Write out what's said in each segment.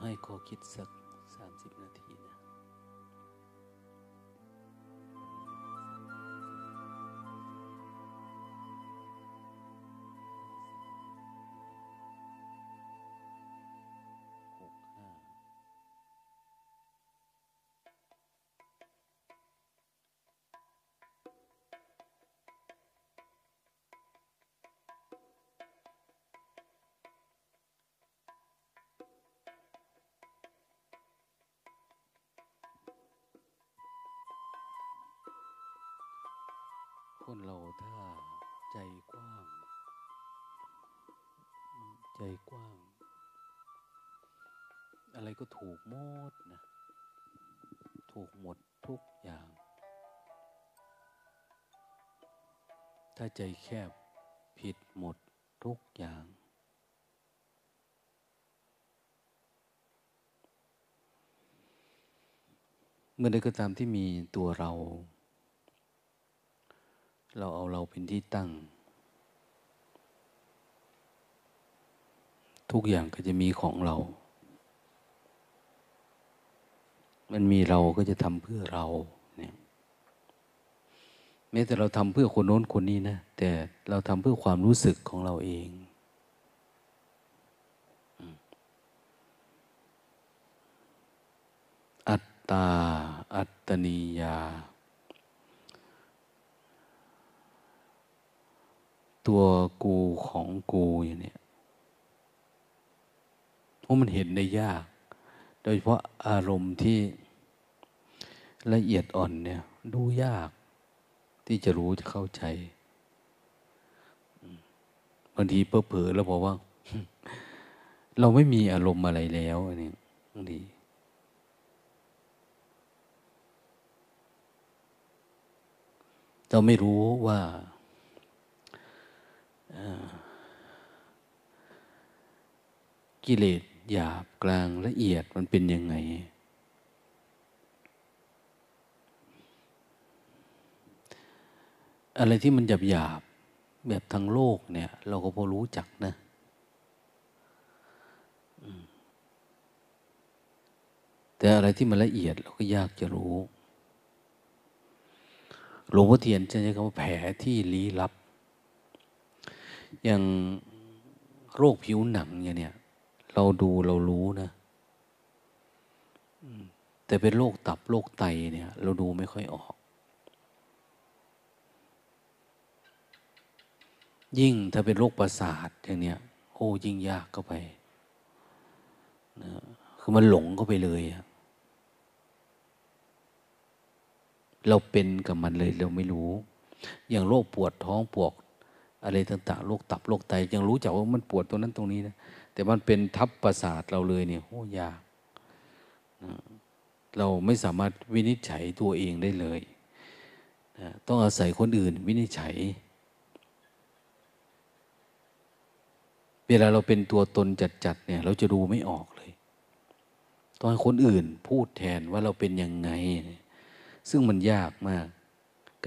ให้ขอคิดสักสามสิบนาทีนะ คนเราถ้าใจกว้าง ใจกว้าง อะไรก็ถูกหมดนะ ถูกหมดทุกอย่าง ถ้าใจแคบผิดหมดทุกอย่าง เมื่อใดก็ตามที่มีตัวเรา เราเอาเราเป็นที่ตั้ง ทุกอย่างก็จะมีของเรา มันมีเราก็จะทำเพื่อเราเนี่ยแม้แต่เราทำเพื่อคนโน้นคนนี้นะ แต่เราทำเพื่อความรู้สึกของเราเองอัตตา อัตตนียา ตัวกูของกูอย่างเนี้ยเพราะมันเห็นได้ยาก โดยเฉพาะอารมณ์ที่ละเอียดอ่อนเนี่ย ดูยาก ที่จะรู้จะเข้าใจบางทีเพ้อเผลอแล้วบอกว่า เราไม่มีอารมณ์อะไรแล้วอันนี้บางทีเราไม่รู้ว่า กิเลสหยาบกลางละเอียดมันเป็นยังไง อะไรที่มันหยาบหยาบแบบทางโลกเนี่ย เราก็พอรู้จักนะแต่อะไรที่มันละเอียดเราก็ยากจะรู้ หลวงพ่อเทียนจะใช้คำว่าแผลที่ลี้ลับ อย่างโรคผิวหนังอย่างเนี้ยเราดูเรารู้นะแต่เป็นโรคตับโรคไตเนี่ย เราดูไม่ค่อยออก ยิ่งถ้าเป็นโรคประสาทอย่างเนี้ยโอ้ยิ่งยากเข้าไปนะคือมันหลงเข้าไปเลยเราเป็นกับมันเลยเราไม่รู้ อย่างโรคปวดท้องปวด อะไรต่างๆโรคตับโรคไตยังรู้จักว่ามันปวดตรงนั้นตรงนี้นะแต่มันเป็นทับประสาทเราเลยเนี่ยโอ้ยากเราไม่สามารถวินิจฉัยตัวเองได้เลยนะต้องอาศัยคนอื่นวินิจฉัย เวลาเราเป็นตัวตนจัดๆเนี่ย เราจะดูไม่ออกเลย ต้องให้คนอื่นพูดแทนว่าเราเป็นยังไง ซึ่งมันยากมาก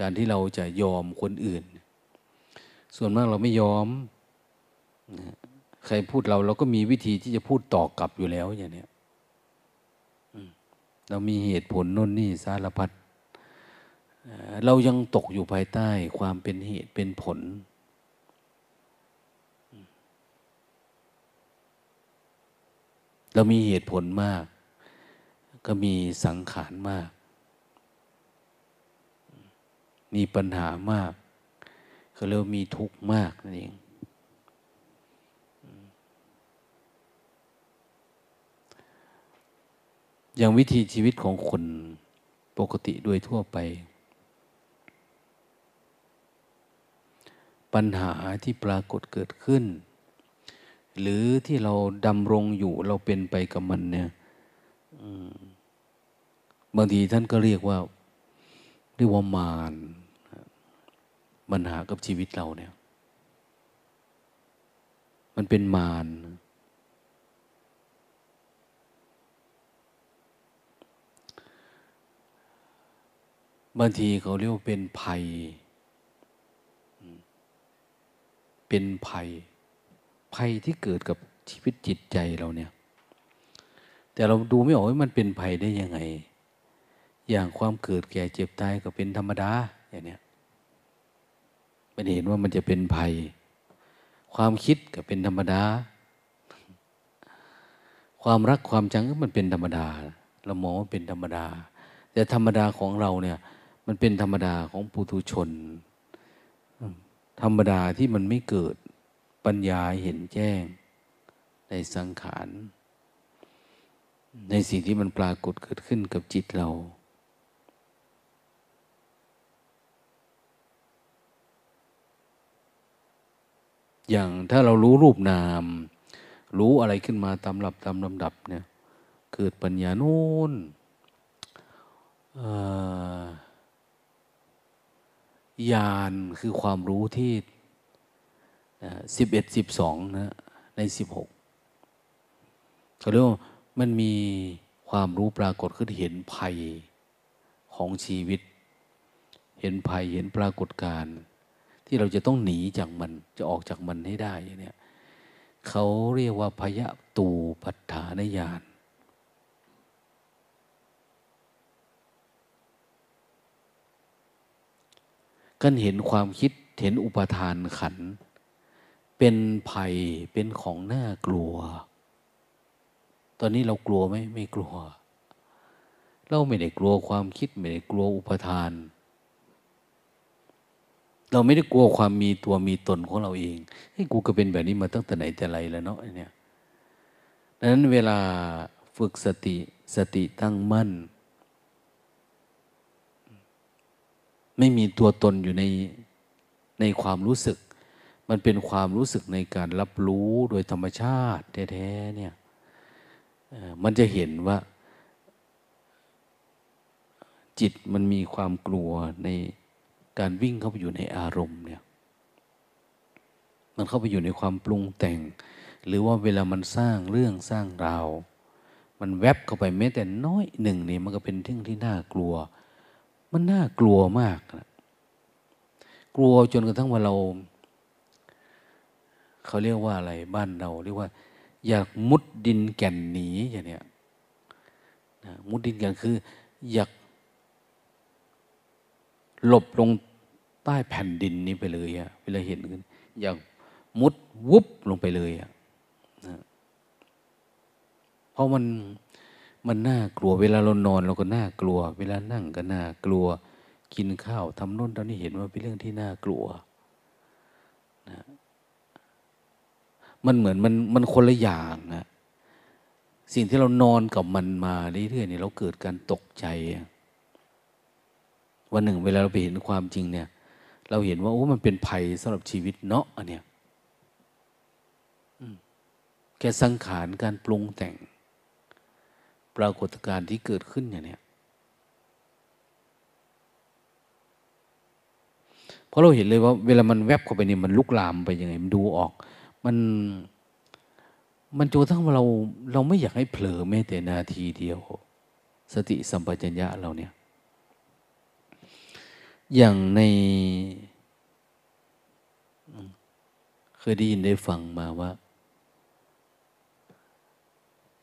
การที่เราจะยอมคนอื่น ส่วนมากเราไม่ยอมนะใครพูดเราเราก็มีวิธีที่จะพูดตอบกลับอยู่แล้วอย่างเนี้ยเรามีเหตุผลน่นนี่สารพัดเรายังตกอยู่ภายใต้ความเป็นเหตุเป็นผล เรามีเหตุผลมาก ก็มีสังขารมาก มีปัญหามาก ก็เรียกว่ามีทุกข์มากนั่นเองอย่างวิธีชีวิตของคนปกติโดยทั่วไป ปัญหาที่ปรากฏเกิดขึ้น หรือที่เราดำรงอยู่เราเป็นไปกับมันเนี่ยบางทีท่านก็เรียกว่า เรียกว่ามาร ปัญหากับชีวิตเราเนี่ย มันเป็นมารบางทีเขาเรียกว่าเป็นภัย เป็นภัย ภัยที่เกิดกับชีวิตจิตใจเราเนี่ย แต่เราดูไม่ออกว่ามันเป็นภัยได้ยังไง อย่างความเกิดแก่เจ็บตายก็เป็นธรรมดาอย่างเนี้ย ไม่เห็นว่ามันจะเป็นภัย ความคิดก็เป็นธรรมดา ความรักความจังก็มันเป็นธรรมดา เรามองว่าเป็นธรรมดา แต่ธรรมดาของเราเนี่ย มันเป็นธรรมดาของปุถุชน ธรรมดาที่มันไม่เกิดปัญญาเห็นแจ้ง ในสังขาร ในสิ่งที่มันปรากฏเกิดขึ้นกับจิตเรา อย่างถ้าเรารู้รูปนาม รู้อะไรขึ้นมาตามลำตามลำดับเนี่ยเกิดปัญญาโน้นญาณคือความรู้ที่สิบเอ็ดสิบสองนะในสิบหกเขาเรียกว่ามันมีความรู้ปรากฏขึ้นเห็นภัยของชีวิต เห็นภัยเห็นปรากฏการณ์ ที่เราจะต้องหนีจากมันจะออกจากมันให้ได้เนี่ยเขาเรียกว่าพยะตูปัฏฐานญาณกันเห็นความคิดเห็นอุปทานขัน เป็นภัยเป็นของน่ากลัว ตอนนี้เรากลัวไหมไม่กลัว เราไม่ได้กลัวความคิด ไม่ได้กลัวอุปทาน เราไม่ได้กลัวความมีตัวมีตนของเราเองให้กูก็เป็นแบบนี้มาตั้งแต่ไหนแต่ไรแล้วเนาะเนี่ยดังนั้นเวลาฝึกสติสติตั้งมั่น ไม่มีตัวตนอยู่ในในความรู้สึก มันเป็นความรู้สึกในการรับรู้โดยธรรมชาติแท้ๆเนี่ยมันจะเห็นว่า จิตมันมีความกลัวใน การวิ่งเข้าไปอยู่ในอารมณ์เนี่ยมันเข้าไปอยู่ในความปรุงแต่ง หรือว่าเวลามันสร้างเรื่องสร้างราว มันแวบเข้าไปแม้แต่น้อยหนึ่งนี่มันก็เป็นเรื่องที่น่ากลัว มันน่ากลัวมากนะกลัวจนกระทั่งว่าเรา เขาเรียกว่าอะไรบ้านเราเรียกว่า อยากมุดดินแก่นหนีอย่างเนี้ยมุดดินแก่นคือ อยากหลบลง ต้แผ่นดินนี้ไปเลยอะเวลาเห็นกันอย่างมุดวุบลงไปเลยอะนะเพราะมันมันน่ากลัว เวลาเรานอนเราก็น่ากลัว เวลานั่งก็น่ากลัว กินข้าวทำน่นตอนนี้เห็นว่าเป็นเรื่องที่น่ากลัวนะมันเหมือนมันมันคนละอย่างนะสิ่งที่เรานอนกับมันมาเรื่อยๆเนี่ยเราเกิดการตกใจวันหนึ่งเวลาเราไปเห็นความจริงเนี่ย เราเห็นว่าโอ้มันเป็นภัยสำหรับชีวิตเนาะอันเนี้ยแค่สังขารการปรุงแต่ง ปรากฏการณ์ที่เกิดขึ้นอย่างเนี้ยเพราะเราเห็นเลยว่า เวลามันแวบเข้าไปนี่มันลุกลามไปยังไงมันดูออก มันมันจนทั้งเราเราไม่อยากให้เผลอแม้แต่นาทีเดียว สติสัมปชัญญะเราเนี่ย อย่างใน เคยได้ยินได้ฟังมาว่า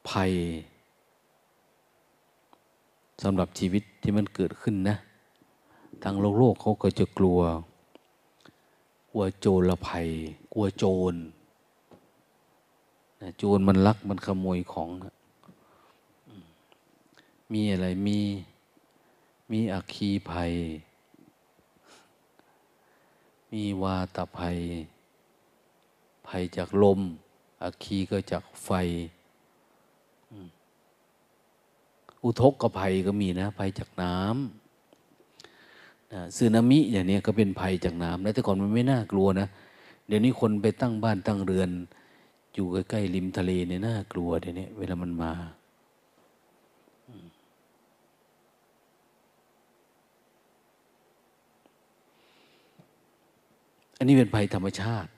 ภัยสำหรับชีวิตที่มันเกิดขึ้นนะ ทางโลกโลกเขาก็จะกลัว กลัวโจรภัย กลัวโจรโจรมันลักมันขโมยของมีอะไรมี มีอักคีภัย มีวาตภัย ภัยจากลมอัคคีก็จากไฟ อุทกกภัยก็มีนะ ภัยจากน้ำสึนามิอย่างนี้ก็เป็นภัยจากน้ำแล้วแต่ก่อนมันไม่น่ากลัวนะ เดี๋ยวนี้คนไปตั้งบ้านตั้งเรือน อยู่ใกล้ๆริมทะเลเนี่ยน่ากลัวเดี๋ยวนี้เวลามันมา อันนี้เป็นภัยธรรมชาติ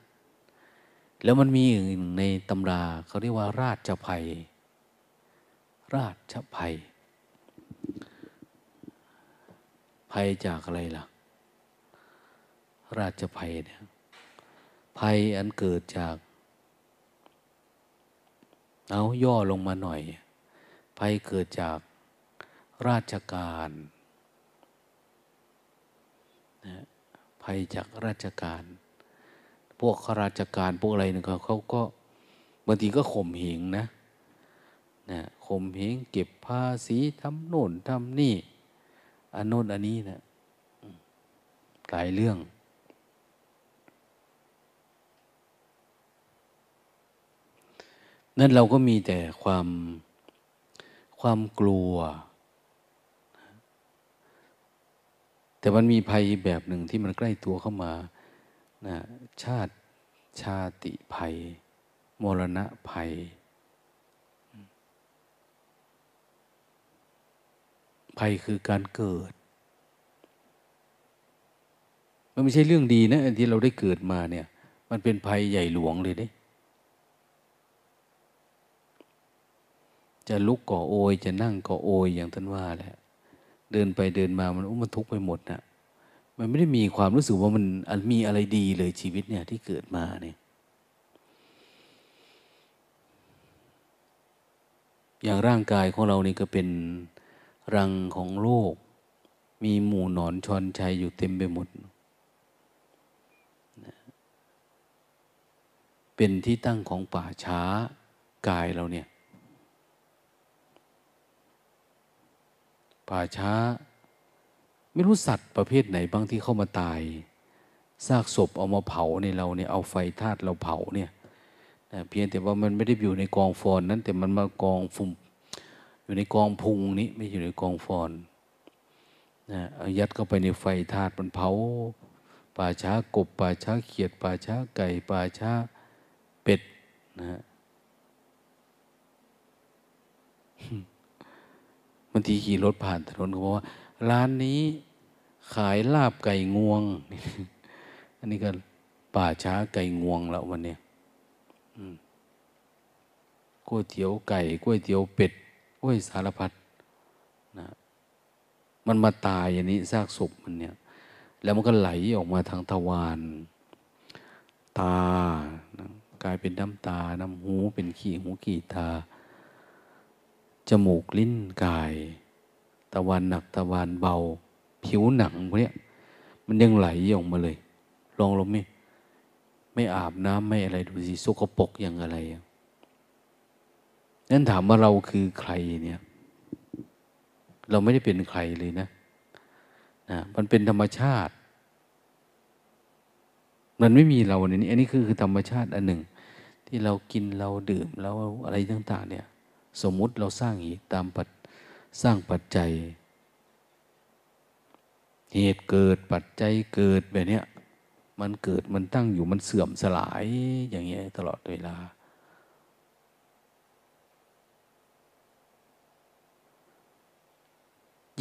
แล้วมันมีอย่างหนึ่งในตำราเขาเรียกว่าราชภัย ราชภัย ภัยจากอะไรล่ะ ราชภัยเนี่ยภัยอันเกิดจาก เอาย่อลงมาหน่อย ภัยเกิดจากราชการนะ ภัยจากราชการ พวกข้าราชการพวกอะไรนึงเขาเขาก็บางทีก็ข่มเหงนะนะข่มเหงเก็บภาษีทำโน่นทำนี่อันโน่นอันนี้นะหลายเรื่องนั่นเราก็มีแต่ความความกลัว แต่มันมีภัยแบบหนึ่งที่มันใกล้ตัวเข้ามานะชาติชาติภัย มรณะภัย ภัยคือการเกิด มันไม่ใช่เรื่องดีนะที่เราได้เกิดมาเนี่ย มันเป็นภัยใหญ่หลวงเลยเด้จะลุกก็โอย จะนั่งก็โอยอย่างท่านว่าแหละ เดินไปเดินมามันอุ้มันทุกข์ไปหมดนะมันไม่ได้มีความรู้สึกว่ามันมีอะไรดีเลยชีวิตเนี่ยที่เกิดมาเนี่ยอย่างร่างกายของเรานี่ก็เป็นรังของโลก มีหมู่หนอนชอนชัยอยู่เต็มไปหมด เป็นที่ตั้งของป่าช้ากายเราเนี่ย ป่าช้า ไม่รู้สัตว์ประเภทไหนบางที่เข้ามาตายซากศพเอามาเผาในเราเนี่ยเอาไฟธาตุเราเผาเนี่ยเพียงแต่ว่ามันไม่ได้อยู่ในกองฟอนนั้นแต่มันมากองฝุ่มอยู่ในกองพุงนี้ไม่อยู่ในกองฟอนนะเอายัดเข้าไปในไฟธาตุมันเผาป่าช้ากบป่าช้าเขียดป่าช้าไก่ป่าช้าเป็ดนะางทีขี่รถผ่านถนนเขาบอกว่า ร้านนี้ขายลาบไก่งวง อันนี้ก็ป่าช้าไก่งวงแล้ววันนี้ก๋วยเตี๋ยวไก่ก๋วยเตี๋ยวเป็ดก๋วยสารพัดนะ มันมาตายอย่างนี้ซากศพมันเนี่ย แล้วมันก็ไหลออกมาทางทวารตานะกลายเป็นน้ำตา น้ำหู เป็นขี้หูขี้ตา จมูกลิ้นกาย ตะวันหนักตะวันเบา ผิวหนังพวกนี้มันยังไหลออกมาเลย ลองลงไม่ไม่อาบน้ำไม่อะไรดูสิสกปรกอย่างอะไรนั่นถามว่าเราคือใครเนี่ย เราไม่ได้เป็นใครเลยนะนะมันเป็นธรรมชาติ มันไม่มีเราในนี้ อันนี้คือคือธรรมชาติอันหนึ่ง ที่เรากินเราดื่มเราอะไรต่าง ๆ เนี่ย สมมุติเราสร้างอีกตามปัจสร้างปัจจัย เหตุเกิดปัจจัยเกิดแบบนี้มันเกิดมันตั้งอยู่มันเสื่อมสลายอย่างเงี้ยตลอดเวลา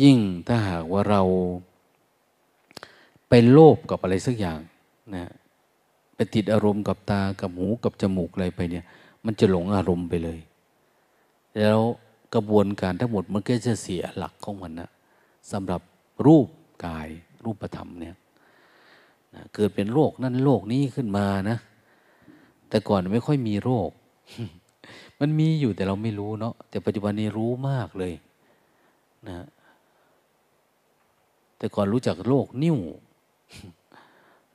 ยิ่งถ้าหากว่าเราไปโลภกับอะไรสักอย่างนะไปติดอารมณ์กับตากับหูกับจมูกอะไรไปเนี่ย มันจะหลงอารมณ์ไปเลย แล้วกระบวนการทั้งหมดมันก็จะเสียหลักของมันนะสำหรับรูปกายรูปธรรมเนี่ยนะเกิดเป็นโรคนั่นโรคนี้ขึ้นมานะ แต่ก่อนไม่ค่อยมีโรค มันมีอยู่แต่เราไม่รู้เนาะแต่ปัจจุบันนี้รู้มากเลยนะแต่ก่อนรู้จักโรคนิ่ว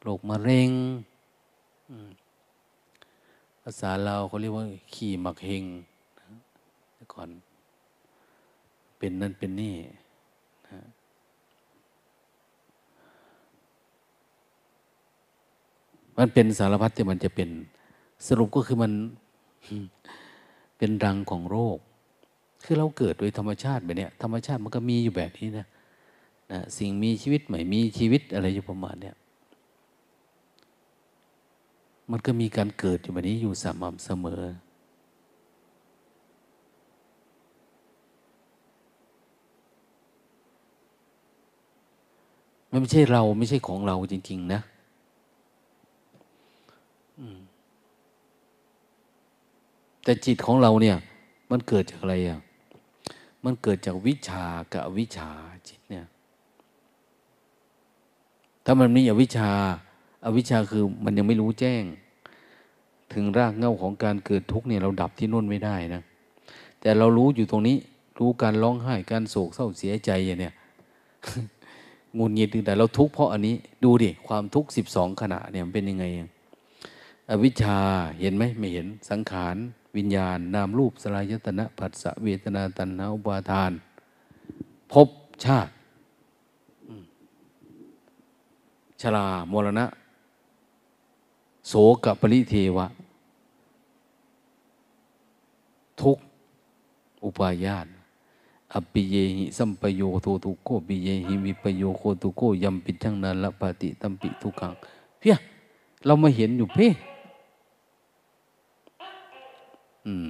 โรคมะเร็งภาษาเราเขาเรียกว่า ขี่หมักเฮง อน เป็นนั่นเป็นนี่นะมันเป็นสารพัดที่มันจะเป็น สรุปก็คือมันเป็นรังของโรค คือเราเกิดโดยธรรมชาติแบบนี้ธรรมชาติมันก็มีอยู่แบบนี้นะนะสิ่งมีชีวิตใหม่มีชีวิตอะไรอยู่ประมาณเนี้ยมันก็มีการเกิดอยู่แบบนี้อยู่สม่ำเสมอ มันไม่ใช่เราไม่ใช่ของเราจริง ๆ นะแต่จิตของเราเนี่ย มันเกิดจากอะไรอะมันเกิดจากวิชากับวิชาจิตเนี่ย ถ้ามันมีอวิชาอาวิชาคือมันยังไม่รู้แจ้ง ถึงรากเง้าของการเกิดทุกข์เนี่ยเราดับที่นู่นไม่ได้นะแต่เรารู้อยู่ตรงนี้ รู้การร้องไห้การโศกเศร้าเสียใจอย่างเนี้ย งุนงิดแต่เราทุกข์เพราะอันนี้ ดูดิความทุกข์สิบสองขณะเนี่ยมันเป็นยังไงอวิชชาเห็นไหมไม่เห็นสังขาร วิญญาณ นามรูปสลายตนะผัสสะเวทนาตัณหาอุปาทานภพชาติชรามรณะ โสกปริเทวะ ทุกอุปายาต อปิเยหิสัมปโยโทตุโกปิเยหิวิปโยโคตุโกยัมปิจังนันละปฏิตัมปิทุกังเพียเรามาเห็นอยู่เพ่อืม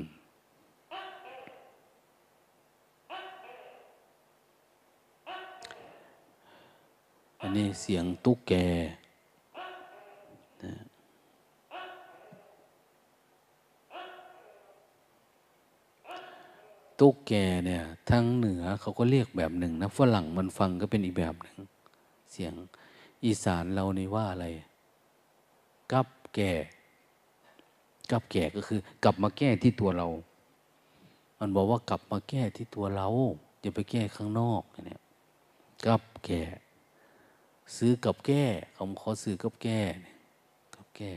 อันนี้เสียงตุ๊กแกนะ ตุ๊กแกเนี่ยทั้งเหนือเขาก็เรียกแบบหนึ่งนะฝรั่งมันฟังก็เป็นอีกแบบหนึ่ง เสียงอีสานเรานี่ว่าอะไร กับแก่กับแก่ก็คือ กลับมาแก้ที่ตัวเรา มันบอกว่ากลับมาแก้ที่ตัวเราอย่าไปแก้ข้างนอกเนี่ยกับแก่ซื้อกับแก้คำขอซื้อกับแก้กับแก้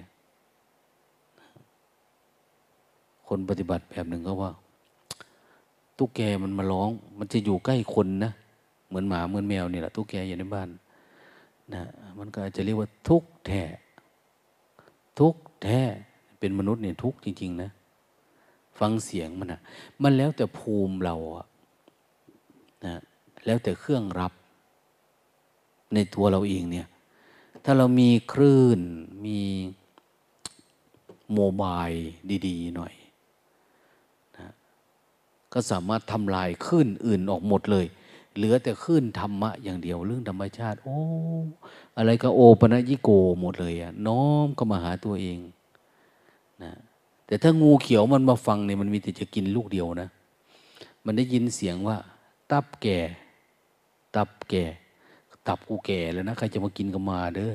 คนปฏิบัติแบบหนึ่งก็ว่า ตุ๊กแกมันมาร้อง มันจะอยู่ใกล้คนนะ เหมือนหมาเหมือนแมวนี่แหละตุ๊กแกอยู่ในบ้านนะมันก็อาจจะเรียกว่าทุกแท้ทุกแท้เป็นมนุษย์เนี่ยทุกจริง ๆ นะ ฟังเสียงมันนะมันแล้วแต่ภูมิเราอะนะแล้วแต่เครื่องรับ ในตัวเราเองเนี่ย ถ้าเรามีคลื่นมีโมบายดี ๆ หน่อย ก็สามารถทำลายคลื่นอื่นออกหมดเลย เหลือแต่คลื่นธรรมะอย่างเดียวเรื่องธรรมชาติ โอ้ อะไรก็โอปะยิโกหมดเลยอะน้อมก็มาหาตัวเองนะแต่ถ้างูเขียวมันมาฟังเนี่ยมันมีแต่จะกินลูกเดียวนะ มันได้ยินเสียงว่า ตับแก่ ตับแก่ ตับกูแก่แล้วนะใครจะมากินก็มาเด้อ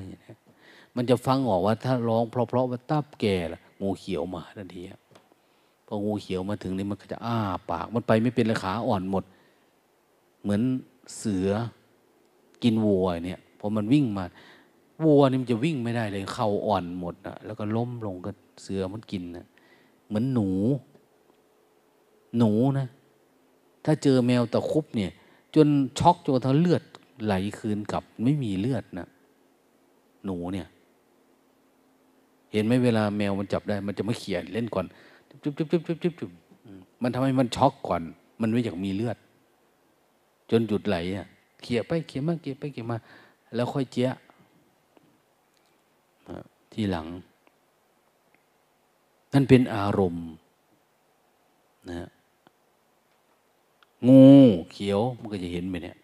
มันจะฟังออกว่าถ้าร้องเพราะๆว่าตับแก่ละงูเขียวมาทันที พองูเขียวมาถึงนี่มันก็จะอ้าปาก มันไปไม่เป็นเลยขาอ่อนหมด เหมือนเสือกินวัวเนี่ยพอมันวิ่งมาวัวนี่มันจะวิ่งไม่ได้เลยเข่าอ่อนหมดนะแล้วก็ล้มลงก็เสือมันกินนะเหมือนหนู หนูนะ ถ้าเจอแมวตะคุบเนี่ย จนช็อกจนทั้งเลือดไหลคืนกลับไม่มีเลือดนะหนูเนี่ย เห็นไหมเวลาแมวมันจับได้ มันจะมาเขี่ยเล่นก่อน จุ๊บจุ๊บจุ๊บจุ๊บจุ๊บจุ๊บมันทำให้มันช็อกก่อน มันไม่อยากมีเลือด จนหยุดไหลอะเขี่ยไปเขี่ยมาเขี่ยไปเขี่ยมา แล้วค่อยเจี๊ยทีหลัง นั่นเป็นอารมณ์นะงูเขียวมันก็จะเห็นไปเนี่ย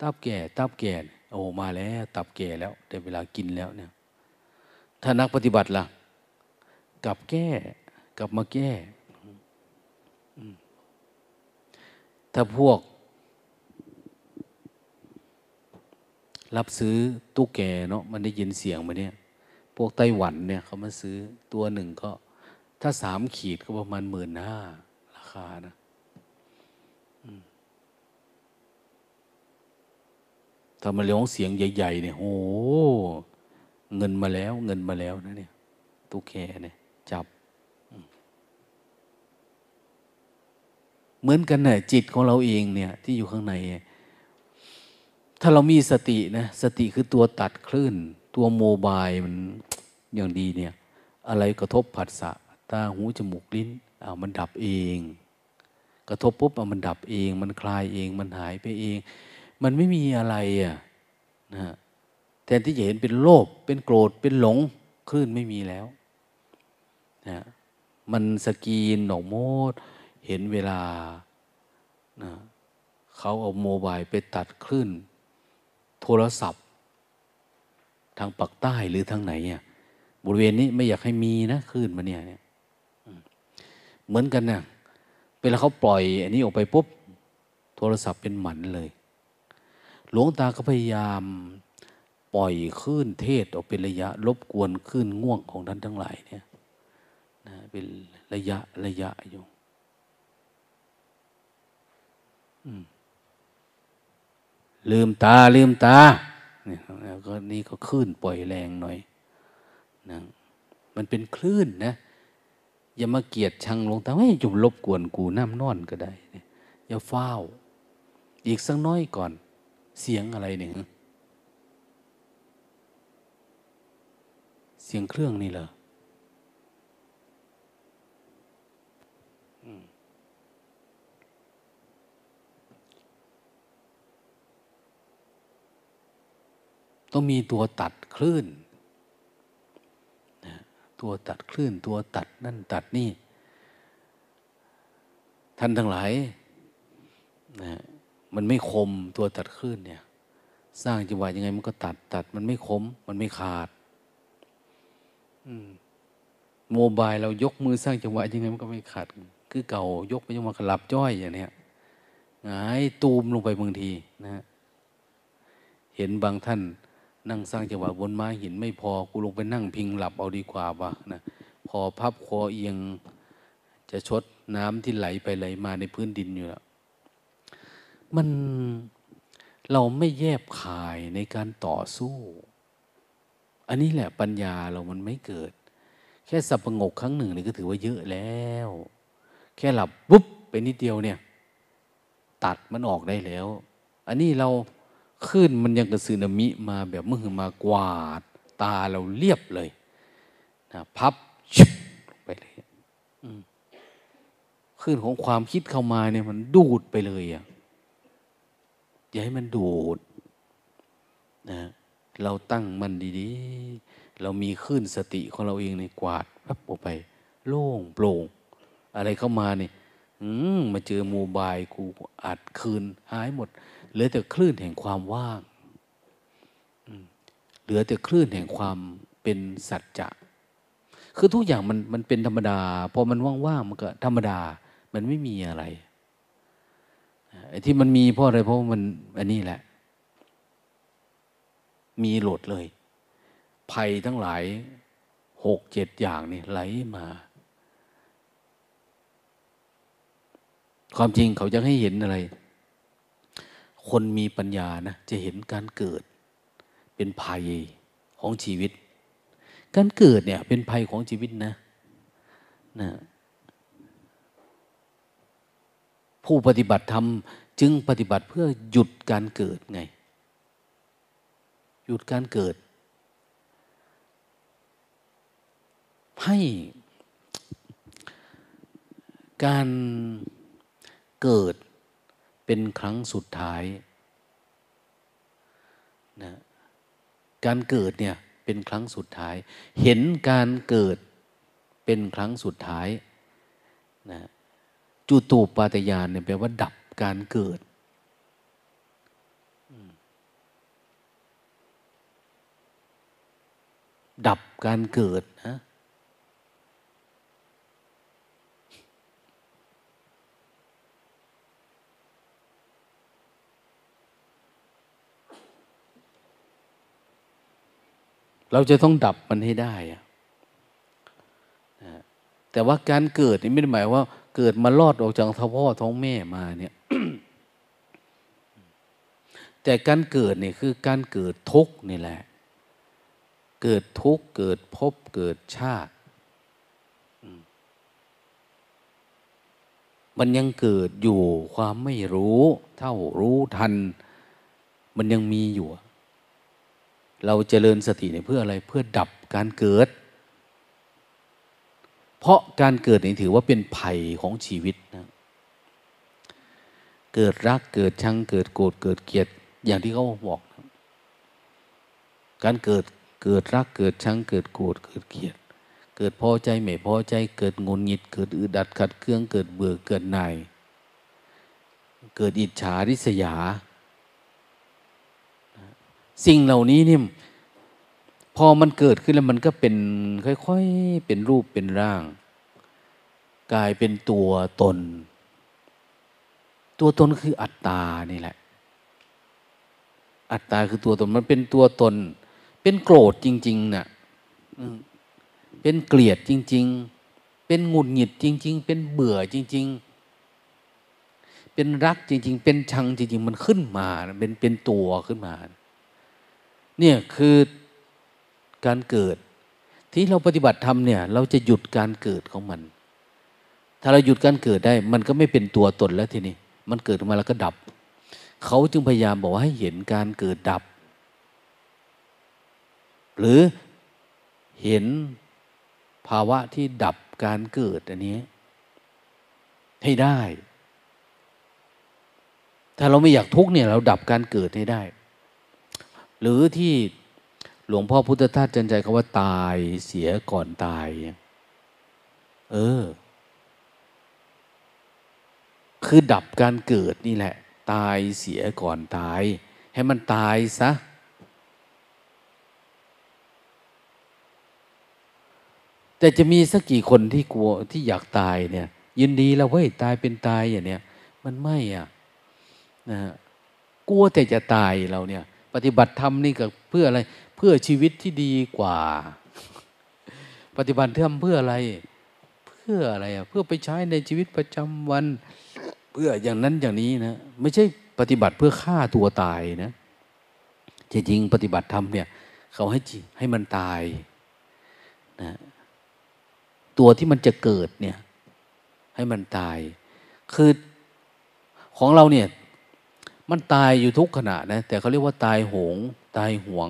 ตับแก่ตับแก่โอ้มาแล้ว ตับแก่แล้วได้เวลากินแล้วเนี่ย ถ้านักปฏิบัติล่ะ กับแก้ กลับมาแก้ ถ้าพวก รับซื้อตู้แก่เนาะมันได้ยินเสียงมาเนี่ย พวกไต้หวันเนี่ยเขามาซื้อตัวหนึ่งก็ ถ้าสามขีดก็ประมาณหมื่นห้าราคานะถ้ามาเลี้ยงเสียงใหญ่ ๆ เนี่ยโอ้เงินมาแล้ว เงินมาแล้วนะเนี่ยตู้แก่เนี่ย จับ เหมือนกันนะ่ะจิตของเราเองเนี่ยที่อยู่ข้างใน ถ้าเรามีสตินะสติคือตัวตัดคลื่น ตัวโมบายมันอย่างดีเนี่ย อะไรกระทบผัสสะตาหูจมูกลิ้นอ้าวมันดับเอง กระทบปุ๊บเอามันดับเอง มันคลายเองมันหายไปเอง มันไม่มีอะไรอะนะแทนที่จะเห็นเป็นโลภเป็นโกรธเป็นหลงคลื่นไม่มีแล้วนะมันสกีนหนองโมด เห็นเวลานะเขาเอาโมบายไปตัดคลื่น โทรศัพท์ ทางปักใต้หรือทางไหนเนี่ยบริเวณนี้ไม่อยากให้มีนะคลื่นมาเนี่ยเหมือนกันนะเวลาเขาปล่อย อันนี้ออกไปปุ๊บ โทรศัพท์เป็นหมันเลย หลวงตาก็พยายามปล่อยคลื่นเทศออกเป็นระยะ รบกวนคลื่นง่วงของท่านทั้งหลายเนี่ยนะเป็นระยะระยะอยู่ ลืมตา ลืมตาเนี่ยก็นี่ก็คลื่นปล่อยแรงหน่อยนะมันเป็นคลื่นนะ อย่ามาเกียดชังลงตาไม่จุ่มลบกวนกูน้ำนอนก็ได้อย่าเฝ้า อีกสักน้อยก่อน เสียงอะไรเนี่ยเสียงเครื่องนี่เหรอ ต้องมีตัวตัดคลื่นตัวตัดคลื่นตัวตัดนั่นตัดนี่ ท่านทั้งหลายนะมันไม่คมตัวตัดคลื่นเนี่ย สร้างจังหวะยังไงมันก็ตัดตัด มันไม่คม มันไม่ขาดโมบายเรายกมือสร้างจังหวะยังไงมันก็ไม่ขาด คือเก่ายกไปยังมากระลับจ้อยอย่างเนี้ยหงายตูมลงไปบางทีนะ เห็นบางท่าน นั่งสร้างจังหวะบนไม้หินไม่พอกูลงไปนั่งพิงหลับเอาดีกว่าวะนะพอพับคอเอียงจะชดน้ำที่ไหลไปไหลมาในพื้นดินอยู่แล้วมันเราไม่แยบคายในการต่อสู้ อันนี้แหละปัญญาเรามันไม่เกิด แค่สับประงกครั้งหนึ่งนี่ก็ถือว่าเยอะแล้ว แค่หลับปุ๊บไปนิดเดียวเนี่ย ตัดมันออกได้แล้ว อันนี้เรา ขึ้นมันยังกระสืนามิมาแบบมือมากวาด ตาเราเรียบเลยนะพับชิบไปเลยขึ้นของความคิดเข้ามาเนี่ยมันดูดไปเลยอะอย่าให้มันดูดนะเราตั้งมันดีๆ เรามีขึ้นสติของเราเองในกวาดพับออกไป โล่งโปร่ง อะไรเข้ามาเนี่ยมาเจอโมบายกูอัดคืนหายหมด เหลือแต่คลื่นแห่งความว่างเหลือแต่คลื่นแห่งความเป็นสัจจะ คือทุกอย่างมันมันเป็นธรรมดา พอมันว่างๆมันก็ธรรมดา มันไม่มีอะไรไอ้ที่มันมีเพราะอะไรเพราะมันอันนี้แหละ มีโหลดเลย ภัยทั้งหลายหกเจ็ดอย่างนี่ไหลมา ความจริงเขาจะให้เห็นอะไร คนมีปัญญานะจะเห็นการเกิดเป็นภัยของชีวิต การเกิดเนี่ยเป็นภัยของชีวิตนะนะผู้ปฏิบัติธรรมจึงปฏิบัติเพื่อหยุดการเกิดไง หยุดการเกิด ให้การเกิด เป็นครั้งสุดท้ายนะการเกิดเนี่ยเป็นครั้งสุดท้าย เห็นการเกิดเป็นครั้งสุดท้ายนะจุตูปาตยานเนี่ยแปลว่าดับการเกิดดับการเกิดนะ เราจะต้องดับมันให้ได้แต่ว่าการเกิดนี่ไม่ได้หมายว่า เกิดมาลอดออกจากท้องพ่อท้องแม่มาเนี่ยแต่การเกิดนี่คือการเกิดทุกข์นี่แหละ เกิดทุกข์เกิดภพเกิดชาติ มันยังเกิดอยู่ความไม่รู้ เท่ารู้ทัน มันยังมีอยู่ เราเจริญสติเนี่ยเพื่ออะไรเพื่อดับการเกิด เพราะการเกิดนี่ถือว่าเป็นภัยของชีวิตนะเกิดรักเกิดชังเกิดโกรธเกิดเกลียดอย่างที่เขาบอกนะการเกิดเกิดรักเกิดชังเกิดโกรธเกิดเกลียด เกิดพอใจไม่พอใจเกิดงนงิด เกิดอึดอัดขัดเครื่องเกิดเบื่อเกิดหน่ายเกิดอิจฉาริษยา สิ่งเหล่านี้นี่พอมันเกิดขึ้นแล้วมันก็เป็นค่อยๆเป็นรูปเป็นร่าง กลายเป็นตัวตน ตัวตนคืออัตตานี่แหละ อัตตาคือตัวตนมันเป็นตัวตน เป็นโกรธจริงๆนะ่ะเป็นเกลียดจริง ๆ เป็นหงุดหงิดจริง ๆ เป็นเบื่อจริง ๆ เปเป็นรักจริง ๆ เป็นชังจริง ๆ มันขึ้นมา เป็นเป็นตัวขึ้นมา เนี่ยคือการเกิด ที่เราปฏิบัติธรรมเนี่ย เราจะหยุดการเกิดของมัน ถ้าเราหยุดการเกิดได้ มันก็ไม่เป็นตัวตนแล้วทีนี้ มันเกิดมาแล้วก็ดับ เขาจึงพยายามบอกว่าให้เห็นการเกิดดับ หรือเห็นภาวะที่ดับการเกิดอันนี้ ให้ได้ ถ้าเราไม่อยากทุกเนี่ย เราดับการเกิดให้ได้ หรือที่หลวงพ่อพุทธทาสจันใจคาว่าตายเสียก่อนตาย เออ คือดับการเกิดนี่แหละ ตายเสียก่อนตาย ให้มันตายซะแต่จะมีสักกี่คนที่กลัวที่อยากตายเนี่ย ยินดีแล้วเว้ยตายเป็นตายอย่างเนี้ยมันไม่อะนะกลัวแต่จะตายเราเนี่ย ปฏิบัติธรรมนี่ก็เพื่ออะไร เพื่อชีวิตที่ดีกว่า ปฏิบัติธรรมเพื่ออะไร เพื่ออะไรอะเพื่อไปใช้ในชีวิตประจำวัน เพื่ออย่างนั้นอย่างนี้นะไม่ใช่ปฏิบัติเพื่อฆ่าตัวตายนะจริงๆปฏิบัติธรรมเนี่ย เขาให้ให้มันตายนะตัวที่มันจะเกิดเนี่ย ให้มันตาย คือของเราเนี่ย มันตายอยู่ทุกขณะนะแต่เขาเรียกว่าตายโหง ตายหวง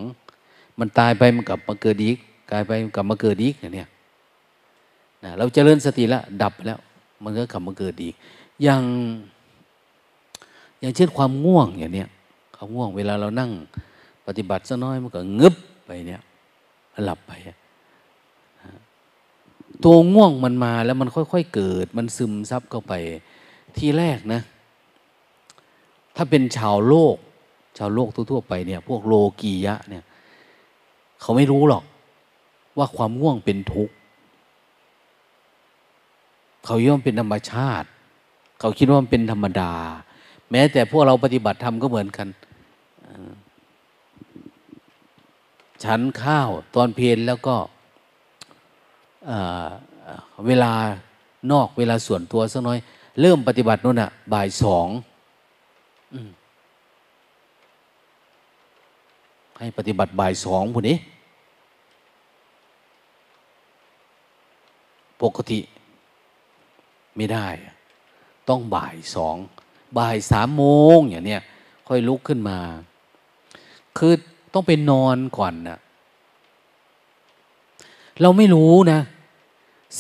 มันตายไปมันกลับมาเกิดอีกกลายไปกลับมาเกิดอีกเนี่ยนะเราจเจริญสติแล้วดับแล้ว มันก็กลับมาเกิดอีก อย่างอย่างเช่นความง่วงอย่างเนี้ยความง่วงเวลาเรานั่งปฏิบัติสักน้อยมันก็งึบไปเนี่ยหลับไปตัวง่วงมันมาแล้วมันค่อย ๆ เกิด มันซึมซับเข้าไปทีแรกนะ ถ้าเป็นชาวโลก ชาวโลกทั่วๆไปเนี่ยพวกโลกียะเนี่ยเขาไม่รู้หรอกว่าความง่วงเป็นทุกข์เขาย่อมเป็นธรรมชาติ เขาคิดว่ามันเป็นธรรมดา แม้แต่พวกเราปฏิบัติธรรมก็เหมือนกันฉันข้าวตอนเพลนแล้วก็เวลานอกเวลาส่วนตัวสักน้อย เริ่มปฏิบัตินู่นอะบ่ายสอง ให้ปฏิบัติบ่ายสองผู้นี้ ปกติไม่ได้ ต้องบ่ายสองบ่ายสามโมงอย่างเนี้ยค่อยลุกขึ้นมา คือต้องไปนอนก่อนนะเราไม่รู้นะ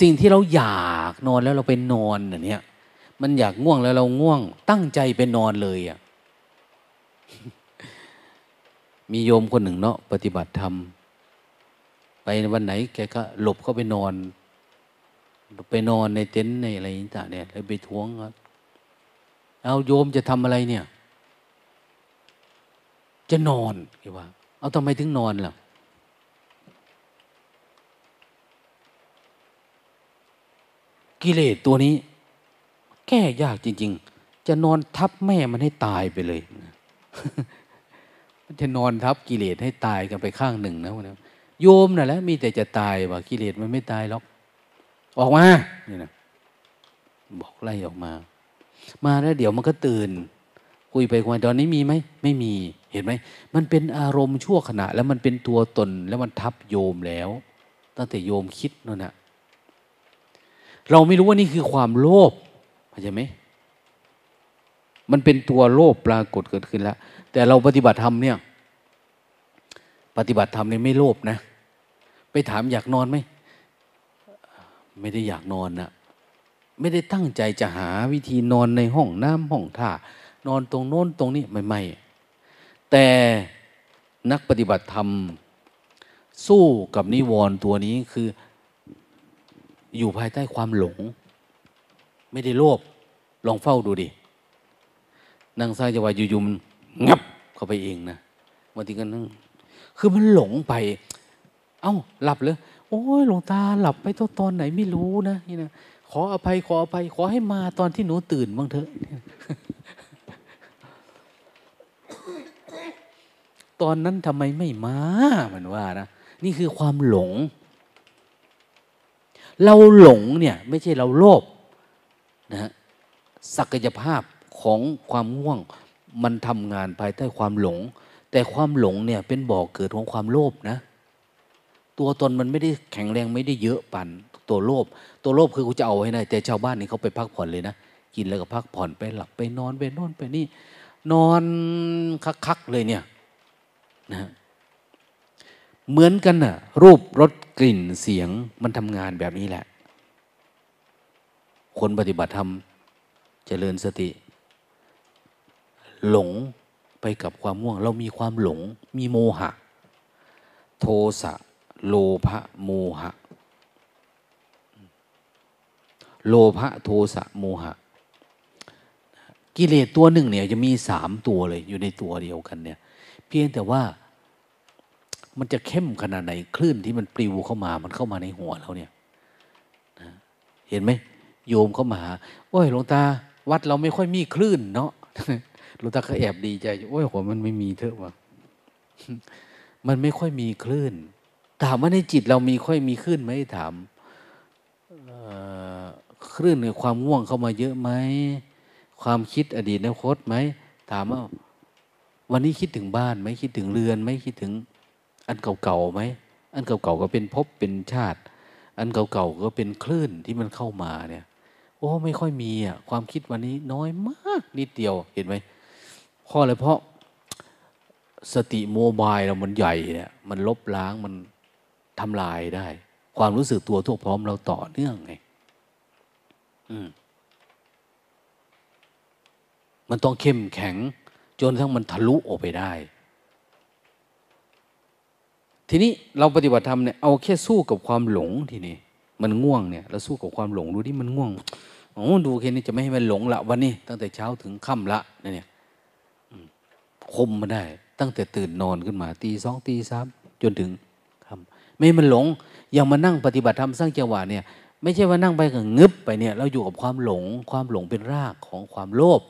สิ่งที่เราอยากนอนแล้วเราไปนอนเนี่ยมันอยากง่วงแล้วเราง่วง ตั้งใจไปนอนเลยอะ่ะ มีโยมคนหนึ่งเนาะปฏิบัติธรรม ไปวันไหน แกก็หลบเข้าไปนอน ไปนอนในเต็นท์ในอะไรต่างเนี่ยแล้วไปท้วงเอาโยมจะทำอะไรเนี่ย จะนอนแกว่า เอาทำไมถึงนอนล่ะกิเลสตัวนี้ แก้ยากจริง ๆ จะนอนทับแม่มันให้ตายไปเลย มันจะนอนทับกิเลสให้ตายกันไปข้างหนึ่งนะวันนี้โยมน่ะแล้วมีแต่จะตายว่ากิเลสมันไม่ตายหรอก ออกมานี่นะบอกไล่ออกมา มาแล้วเดี๋ยวมันก็ตื่น คุยไปคุยตอนนี้มีไหมไม่มีเห็นไหมมันเป็นอารมณ์ชั่วขณะ แล้วมันเป็นตัวตนแล้วมันทับโยมแล้ว ตั้งแต่โยมคิดนั่นนะเราไม่รู้ว่านี่คือความโลภเข้าใจไหม มันเป็นตัวโลภปรากฏเกิดขึ้นแล้ว แต่เราปฏิบัติธรรมเนี่ย ปฏิบัติธรรมเนี่ยไม่โลภนะ ไปถามอยากนอนไหมไม่ได้อยากนอนนะไม่ได้ตั้งใจจะหาวิธีนอนในห้องน้ำห้องท่านอนตรงโน้นตรงนี้ไม่ไม่แต่นักปฏิบัติธรรม สู้กับนิวรณ์ตัวนี้คืออยู่ภายใต้ความหลง ไม่ได้โลภลองเฝ้าดูดิ นั่งซ้ายจะว่าอยู่ๆงับเข้าไปเองนะบางทีก็นั่งคือมันหลงไป เอ้าหลับเลยโอ้ยหลวงตาหลับไปตอนตอนไหนไม่รู้นะนี่นะขออภัยขออภัย ขอให้มาตอนที่หนูตื่นบ้างเถอะ ตอนนั้นทำไมไม่มาเหมันว่านะนี่คือความหลง เราหลงเนี่ย ไม่ใช่เราโลภนะศักยภาพ ของความง่วงมันทำงานภายใต้ความหลง แต่ความหลงเนี่ยเป็นบ่อกเกิดของความโลภนะ ตัวตนมันไม่ได้แข็งแรงไม่ได้เยอะปันตัวโลภตัวโลภคือกูจะเอาให้ได้แต่ชาวบ้านนี่เขาไปพักผ่อนเลยนะกินแล้วก็พักผ่อนไปหลับไปนอนไปนอนไปนี่ นอนคักๆเลยเนี่ยนะเหมือนกันน่ะรูปรสกลิ่นเสียงมันทำงานแบบนี้แหละ คนปฏิบัติธรรมเจริญสติ หลงไปกับความม่วง เรามีความหลง มีโมหะ โทสะโลภะโมหะ โลภะโทสะโมหะ กิเลสตัวหนึ่งเนี่ยจะมีสามตัวเลยอยู่ในตัวเดียวกันเนี่ย เพียงแต่ว่ามันจะเข้มขนาดไหนคลื่นที่มันปลิวเข้ามามันเข้ามาในหัวเราเนี่ยนะเห็นไหมโยมเข้ามาหาโอ้ยหลวงตา วัดเราไม่ค่อยมีคลื่นเนาะ หลวงตาก็แอบดีใจโอ้ยหัวมันไม่มีเถอะวะมันไม่ค่อยมีคลื่น ถามว่าในจิตเรามีค่อยมีคลื่นไหมถามคลื่นในความง่วงเข้ามาเยอะไหมความคิดอดีตอนาคตไหมถามว่าวันนี้คิดถึงบ้านไหมคิดถึงเรือนไหมคิดถึง อันเก่าๆไหมอันเก่าๆก็เป็นภพเป็นชาติ อันเก่าๆก็เป็นคลื่นที่มันเข้ามาเนี่ยโอ้ไม่ค่อยมีอะความคิดวันนี้น้อยมากนิดเดียวเห็นไหม เพราะอะไรเพราะสติโมบายเรามันใหญ่เนี่ยมันลบล้างมันทำลายได้ ความรู้สึกตัวทั่วพร้อมเราต่อเนื่องไงอืมมันต้องเข้มแข็ง จนทั้งมันทะลุออกไปได้ ทีนี้เราปฏิบัติธรรมเนี่ยเอาแค่สู้กับความหลงทีนี้มันง่วงเนี่ยเราสู้กับความหลงดูที่มันง่วงโอ้ดูแค่นี้จะไม่ให้มันหลงละวันนี้ตั้งแต่เช้าถึงค่ำละเนี่ย คมมาได้ ตั้งแต่ตื่นนอนขึ้นมาตีสองตีสามจนถึงค่ำไม่มันหลงยังมานั่งปฏิบัติธรรมสร้างจังหวะเนี่ย ไม่ใช่ว่านั่งไปกับงึบไปเนี่ย เราอยู่กับความหลง ความหลงเป็นรากของความโลภ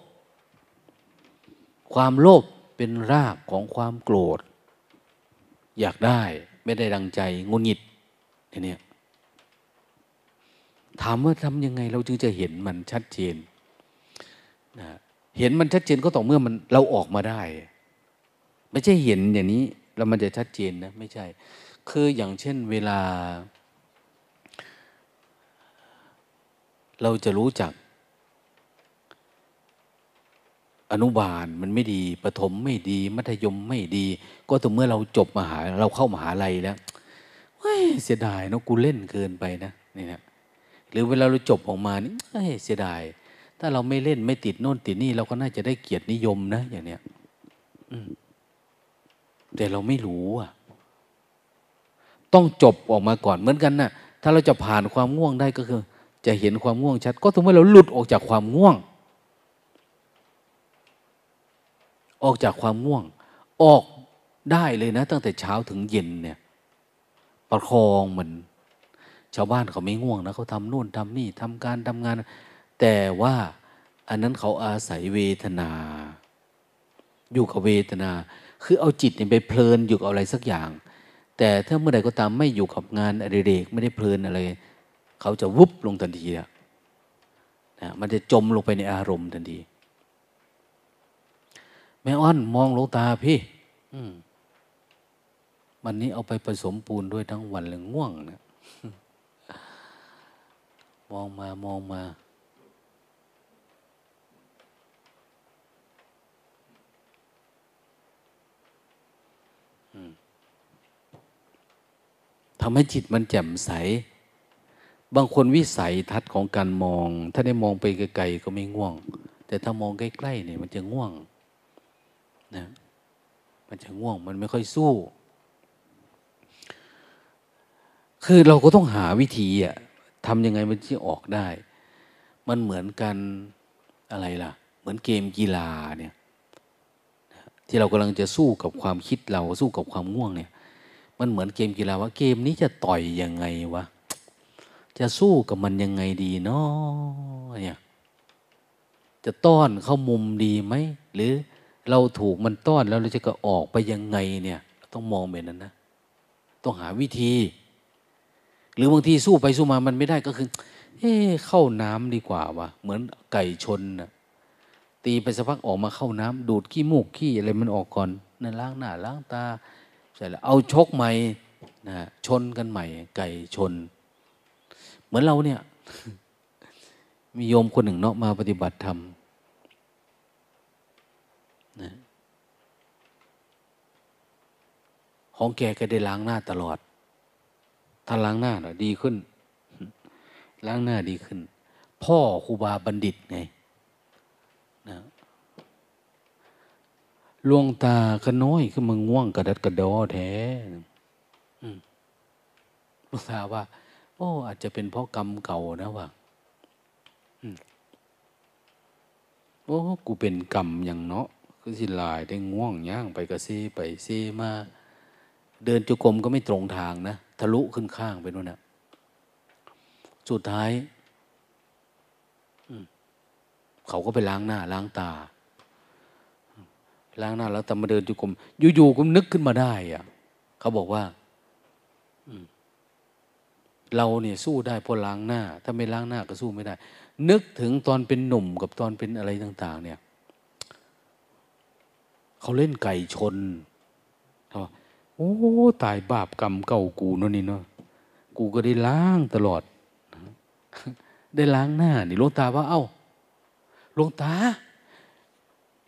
ความโลภเป็นรากของความโกรธ อยากได้ไม่ได้ดังใจงุนงิดอย่างนี้ถามว่าทำยังไงเราจึงจะเห็นมันชัดเจนนะเห็นมันชัดเจนก็ต่อเมื่อมันเราออกมาได้ ไม่ใช่เห็นอย่างนี้แล้วมันจะชัดเจนนะไม่ใช่ คืออย่างเช่นเวลา เราจะรู้จัก อนุบาลมันไม่ดีประถมไม่ดี มัธยมไม่ดี ก็ต่อเมื่อเราจบมหาเราเข้ามหาลัยแล้วเฮ้ยเสียดายเนาะกูเล่นเกินไปนะนี่นะหรือเวลาเราจบออกมานี่เสียดาย ถ้าเราไม่เล่นไม่ติดโน่นติดนี่ เราก็น่าจะได้เกียรตินิยมนะ อย่างเนี้ย แต่เราไม่รู้อะ ต้องจบออกมาก่อนเหมือนกันนะ่ะ ถ้าเราจะผ่านความง่วงได้ก็คือ จะเห็นความง่วงชัด ก็ถึงเมื่อเราหลุดออกจากความง่วง ออกจากความง่วง ออกได้เลยนะ ตั้งแต่เช้าถึงเย็นเนี่ย ประคองเหมือนชาวบ้านเขาไม่ง่วงนะเขาทำนู่นทำนี่ทำการทำงาน แต่ว่าอันนั้นเขาอาศัยเวทนา อยู่กับเวทนา คือเอาจิตไปเพลินอยู่กับอะไรสักอย่าง แต่ถ้าเมื่อใดก็ตามไม่อยู่กับงานอดิเรกไม่ได้เพลินอะไร เขาจะวุบลงทันทีนะมันจะจมลงไปในอารมณ์ทันที แม่อ้อนมองลงตาพี่วันนี้เอาไปผสมปูนด้วยทั้งวันเลยง่วงนะมองมามองมา ทำให้จิตมันแจ่มใส บางคนวิสัยทัศน์ของการมอง ถ้าได้มองไปไกลๆก็ไม่ง่วง แต่ถ้ามองใกล้ๆเนี่ยมันจะง่วงนะมันจะง่วงมันไม่ค่อยสู้ คือเราก็ต้องหาวิธีอะทำยังไงมันจะออกได้ มันเหมือนกันอะไรล่ะ เหมือนเกมกีฬาเนี่ยที่เรากำลังจะสู้กับความคิดเราสู้กับความง่วงเนี่ย มันเหมือนเกมกีฬาว่าเกมนี้จะต่อยยังไงวะ จะสู้กับมันยังไงดีเนาะเนี่ย จะต้อนเข้ามุมดีไหม หรือเราถูกมันต้อนแล้วเราจะก็ออกไปยังไงเนี่ย ต้องมองแบบนั้นนะ ต้องหาวิธี หรือบางทีสู้ไปสู้มามันไม่ได้ก็คือเฮ้เข้าน้ำดีกว่าวะเหมือนไก่ชนนะตีไปสักพักออกมาเข้าน้ำดูดขี้มูกขี้อะไรมันออกก่อนนั่นล้างหน้าล้างตา เสร็จแล้วเอาชกใหม่นะชนกันใหม่ ไก่ชน เหมือนเราเนี่ย มีโยมคนหนึ่งเนาะมาปฏิบัติธรรมนะของแกก็ได้ล้างหน้าตลอด ถ้าล้างหน้าหน่อยดีขึ้น ล้างหน้าดีขึ้น พ่อครูบาบัณฑิตไงนะ ลวงตาก็น้อยขึ้นมาง่วงกระดัดกระดอแท้ลวงตาว่า โอ้ อาจจะเป็นเพราะกรรมเก่านะว่าโอ้ กูเป็นกรรมอย่างเนาะคือสิลายได้ง่วงย่างไปกระซีไปซีมา เดินจุกรมก็ไม่ตรงทางนะ ทะลุขึ้นข้างไปนู่นนะสุดท้ายเขาก็ไปล้างหน้า ล้างตา ล้างหน้าแล้วแต่มาเดินจุกรมอยู่ๆก็นึกขึ้นมาได้อะเขาบอกว่าเราเนี่ยสู้ได้เพราะล้างหน้า ถ้าไม่ล้างหน้าก็สู้ไม่ได้ นึกถึงตอนเป็นหนุ่มกับตอนเป็นอะไรต่าง ๆ เนี่ยเขาเล่นไก่ชนเขาโอ้ตายบาปกรรมเก่ากูนั่นนี่เนาะกูก็ได้ล้างตลอด ได้ล้างหน้า นี่ลงตาว่า เอา้าลงตา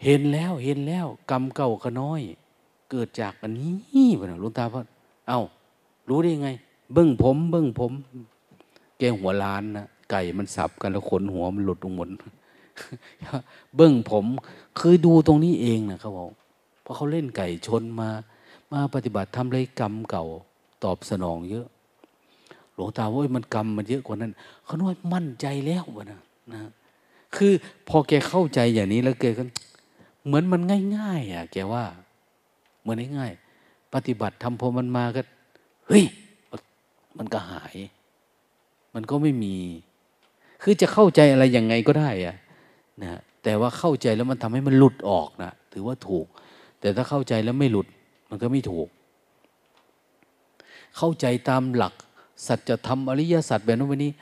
เห็นแล้วเห็นแล้ว กรรมเก่าขน้อย เกิดจากอันนี้วะนะลงตาว่าเอา้า รู้ได้ยังไง เบิ้งผม เบิ้งผม แกหัวล้านนะไก่มันสับกันแล้วขนหัวมันหลุดลงหมดเบิ้งผมคือดูตรงนี้เองนะเขาบอกเพราะเขาเล่นไก่ชนมา มาปฏิบัติทำเลยกรรมเก่า ตอบสนองเยอะ หลวงตาว่ามันกรรมมันเยอะกว่านั้นเขาน้อยมั่นใจแล้ววะนะนะ คือพอแกเข้าใจอย่างนี้แล้วแกก็ เหมือนมันง่ายๆอะแกว่า เหมือนง่ายๆปฏิบัติทำพอมันมาก็เฮ้ยมันก็หาย มันก็ไม่มี คือจะเข้าใจอะไรยังไงก็ได้อะนะแต่ว่าเข้าใจแล้วมันทำให้มันหลุดออกนะถือว่าถูก แต่ถ้าเข้าใจแล้วไม่หลุด มันก็ไม่ถูก เข้าใจตามหลัก สัจธรรมอริยสัจแบบนั้นวันนี้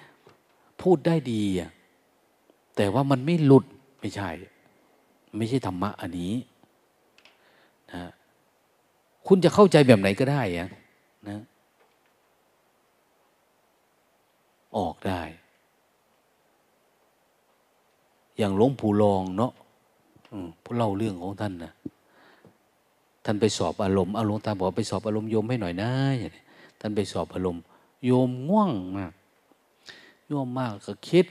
พูดได้ดีอะแต่ว่ามันไม่หลุดไม่ใช่ ไม่ใช่ธรรมะอันนี้นะคุณจะเข้าใจแบบไหนก็ได้อะนะ ออกได้ อย่างหลวงปู่รองเนาะผู้เล่าเรื่องของท่านนะท่านไปสอบอารมณ์อารมณ์ตาบอกไปสอบอารมณ์โยมให้หน่อยนะท่านไปสอบอารมณ์โยมง่วงมากโยมมากก็คิด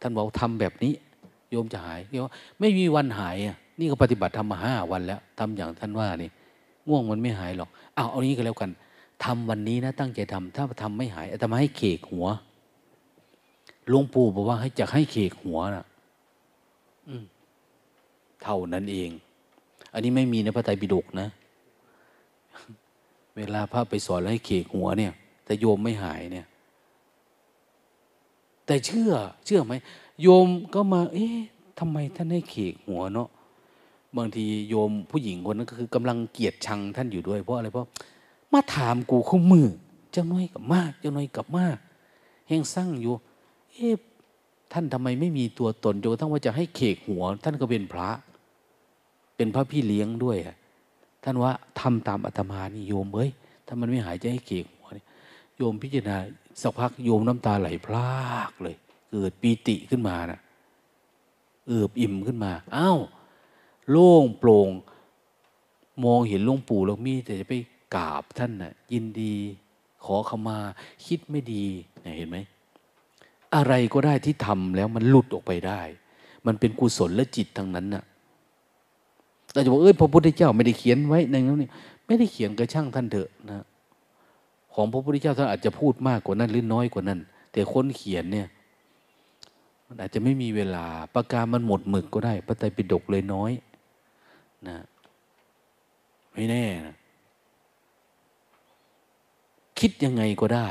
ท่านบอกทำแบบนี้ โยมจะหายโยมไม่มีวันหายอะนี่ก็ปฏิบัติทำมาห้าวันแล้วทำอย่างท่านว่านี่ง่วงมันไม่หายหรอกเอาเอานี้ก็แล้วกันทำวันนี้นะตั้งใจทำถ้าทำไม่หายอาตมาให้เคกหัวหลวงปู่บอกว่าให้จะให้เคกหัวนะ่ะเท่านั้นเอง อันนี้ไม่มีในพระไตรปิฎกนะ เวลาพระไปสอนแล้วให้เคกหัวเนี่ย แต่โยมไม่หายเนี่ย แต่เชื่อ เชื่อไหม โยมก็มา เอ๊ะทำไมท่านให้เคกหัวเนาะบางทีโยมผู้หญิงคนนั้นก็คือกำลังเกลียดชังท่านอยู่ด้วยเพราะอะไรเพราะมาถามกูคู่มือเจ้าน้อยกับมากเจ้าน้อยกับมากแห่งสร้างอยู่ เอ๊ะท่านทำไมไม่มีตัวตนจนกระทั่งว่าจะให้เขกหัว ท่านก็เป็นพระ เป็นพระพี่เลี้ยงด้วยท่านว่าทำตามอาตมานี่โยมเอ้ยถ้ามันไม่หายจะให้เขกหัวเนี่ยโยมพิจารณาสักพักโยมน้ำตาไหลพลากเลย เกิดปีติขึ้นมานะ่ะเอือบอิ่มขึ้นมาอ้าวโล่งโปร่งมองเห็นหลวงปู่แล้วมีแต่จะไปกราบท่านนะ่ะยินดีขอขมา คิดไม่ดีเห็นไหมอะไรก็ได้ที่ทำแล้วมันหลุดออกไปได้ มันเป็นกุศลและจิตทั้งนั้นน่ะเราจะบอกเอ้ยพระพุทธเจ้าไม่ได้เขียนไว้ในนั้นนี่ไม่ได้เขียนกระช่างท่านเถอะนะของพระพุทธเจ้าท่านอาจจะพูดมากกว่านั้นหรือน้อยกว่านั้น แต่คนเขียนเนี่ย มันอาจจะไม่มีเวลาประกามันหมดหมึกก็ได้ พระไตรปิฎกเลยน้อยนะไม่แน่นะคิดยังไงก็ได้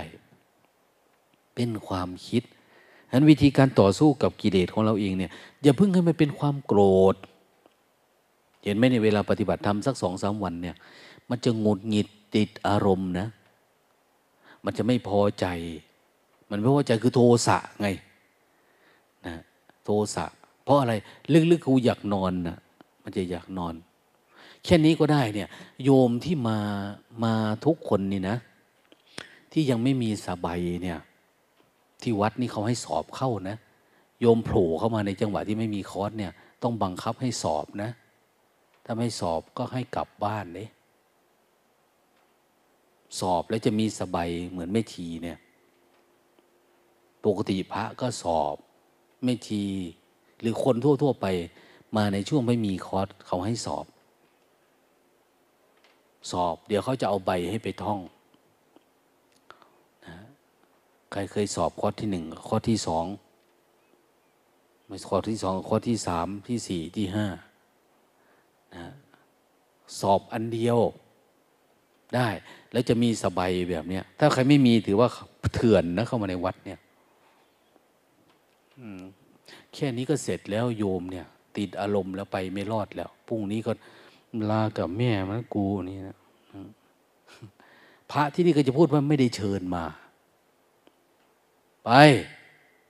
เป็นความคิดฉะนั้นวิธีการต่อสู้กับกิเลสของเราเองเนี่ยอย่าเพิ่งให้มันเป็นความโกรธ เห็นไหมในเวลาปฏิบัติธรรมสักสองสามวันเนี่ย มันจะงดหงิดติดอารมณ์นะ มันจะไม่พอใจ มันไม่พอใจคือโทสะไง โทสะเพราะอะไรลึกๆกูอยากนอนนะ่ะมันจะอยากนอน แค่นี้ก็ได้เนี่ย โยมที่มามาทุกคนนี่นะ ที่ยังไม่มีสบายเนี่ย ที่วัดนี่เขาให้สอบเข้านะ โยมโผล่เข้ามาในจังหวะที่ไม่มีคอร์สเนี่ย ต้องบังคับให้สอบนะ ถ้าไม่สอบก็ให้กลับบ้านเลยสอบแล้วจะมีสบายเหมือนไม่ทีเนี่ย ปกติพระก็สอบ ไม่ที หรือคนทั่ว ๆ ไปมาในช่วงไม่มีคอร์สเขาให้สอบ สอบ เดี๋ยวเขาจะเอาใบให้ไปท่องนะใครเคยสอบข้อที่หนึ่งข้อที่สองไม่ข้อที่สองข้อที่สามที่สี่ที่ห้านะสอบอันเดียวได้ แล้วจะมีสบายแบบเนี้ยถ้าใครไม่มีถือว่าเถื่อนนะเข้ามาในวัดเนี่ย แค่นี้ก็เสร็จแล้วโยมเนี่ย ติดอารมณ์แล้วไปไม่รอดแล้วพรุ่งนี้ก็ลากับแม่มันกูนี่นะพระที่นี่ก็จะพูดว่าไม่ได้เชิญมา ไป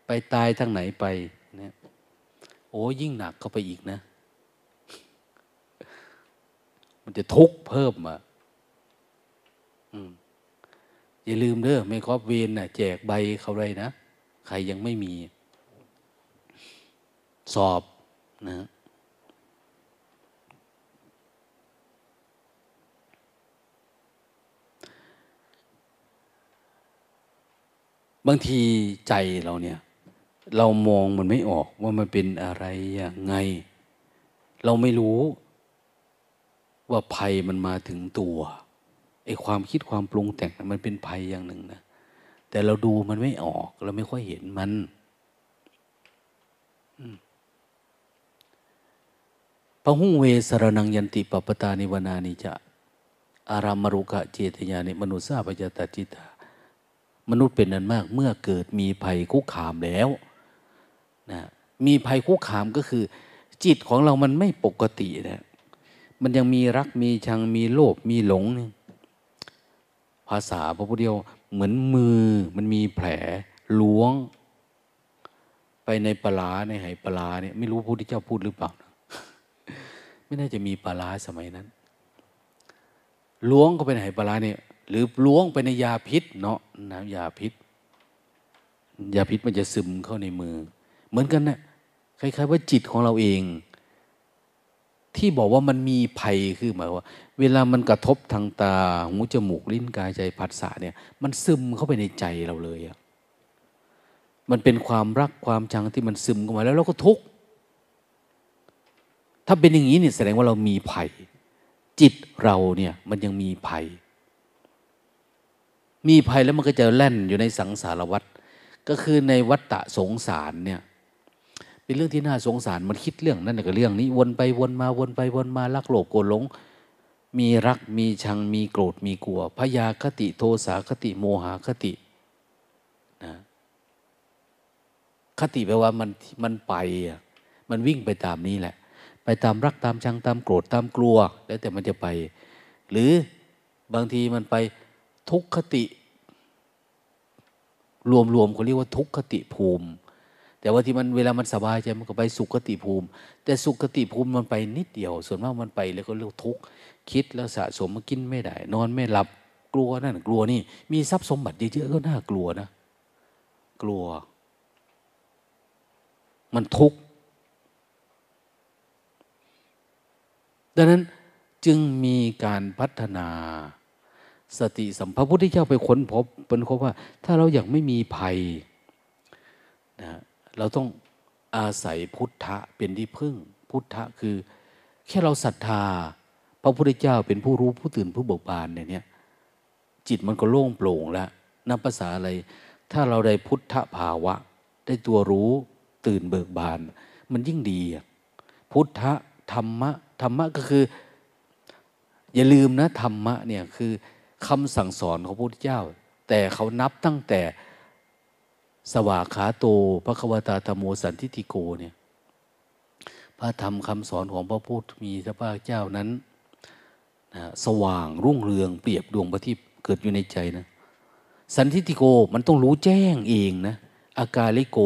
ไปตายทางไหนไปเนี่ยโอ้ยิ่งหนักเข้าไปอีกนะ มันจะทุกข์เพิ่มอะอย่าลืมเด้อไม่ครอบเวนน่ะแจกใบเขาเลยนะ ใครยังไม่มี สอบนะบางทีใจเราเนี่ย เรามองมันไม่ออกว่ามันเป็นอะไรอย่างไง เราไม่รู้ว่าภัยมันมาถึงตัวไอ้ความคิดความปรุงแต่งมันเป็นภัยอย่างหนึ่งนะแต่เราดูมันไม่ออก เราไม่ค่อยเห็นมันพระหุ่งเวสรนังยันติปปตานิวนานิจะ อารามรุกะเจตญานิมนุษย์ทราปยตาจิตามนุษย์เป็นนั้นมากเมื่อเกิดมีภัยคุกคามแล้วนะมีภัยคุกคามก็คือ จิตของเรามันไม่ปกตินะมันยังมีรักมีชังมีโลภมีหลงเนี่ยภาษาพระพุทธเจ้าเหมือนมือมันมีแผลล้วง ไปในปลาในไหปลาเนี่ยไม่รู้พระพุทธเจ้าพูดหรือเปล่า ไม่น่าจะมีปลาสมัยนั้นล้วงก็ไปในไหปลาเนี่ย หรือล้วงไปในยาพิษเนาะนะยาพิษ ยาพิษมันจะซึมเข้าในมือ เหมือนกันนะคล้ายๆว่าจิตของเราเอง ที่บอกว่ามันมีภัยคือหมายว่า เวลามันกระทบทางตาหูจมูกลิ้นกายใจผัสสะเนี่ย มันซึมเข้าไปในใจเราเลยอะมันเป็นความรักความชังที่มันซึมเข้ามาแล้วเราก็ทุกข์ ถ้าเป็นอย่างนี้เนี่ยแสดงว่าเรามีภัย จิตเราเนี่ยมันยังมีภัย มีภัยแล้วมันก็จะแล่นอยู่ในสังสารวัฏก็คือในวัฏฏะสงสารเนี่ยเป็นเรื่องที่น่าสงสารมันคิดเรื่องนั้นกับเรื่องนี้วนไปวนมาวนไปวนมาลักโลภโกรธหลง มีรักมีชังมีโกรธมีกลัวพยาคติโทสาคติโมหคตินะคติแปลว่ามันมันไปอะมันวิ่งไปตามนี้แหละ ไปตามรักตามชังตามโกรธตามกลัว แล้วแต่มันจะไป หรือบางทีมันไปทุกขติ รวมๆเขาเรียกว่าทุกขติภูมิ แต่ว่าที่มันเวลามันสบายใจมันก็ไปสุขติภูมิ แต่สุขติภูมิมันไปนิดเดียว ส่วนมากมันไปแล้วก็เรียกทุกข์คิดแล้วสะสมมากินไม่ได้ นอนไม่หลับกลัวนั่นกลัวนี่ มีทรัพย์สมบัติเยอะๆก็น่ากลัวนะ กลัว มันทุกข์ ดังนั้นจึงมีการพัฒนาสติสัมภพุทธเจ้าไปค้นพบเป็นพบว่า ถ้าเราอยากไม่มีภัยนะเราต้องอาศัยพุทธะเป็นที่พึ่ง พุทธะคือ แค่เราศรัทธา พระพุทธเจ้าเป็นผู้รู้ผู้ตื่นผู้เบิกบานเนี่ยจิตมันก็โล่งโปร่งแล้วนับภาษาอะไร ถ้าเราได้พุทธภาวะ ได้ตัวรู้ตื่นเบิกบาน มันยิ่งดี พุทธธรรมะ ธรรมะก็คือ อย่าลืมนะธรรมะเนี่ยคือคำสั่งสอนของพระพุทธเจ้า แต่เขานับตั้งแต่สวากขาโตพระควตาธโมสันทิติโกเนี่ยพระธรรมคำสอนของพระพุทธมีพระภาคเจ้านั้นนะสว่างรุ่งเรืองเปรียบดวงประทีปเกิดอยู่ในใจนะสันทิติโกมันต้องรู้แจ้งเองนะอากาลิโก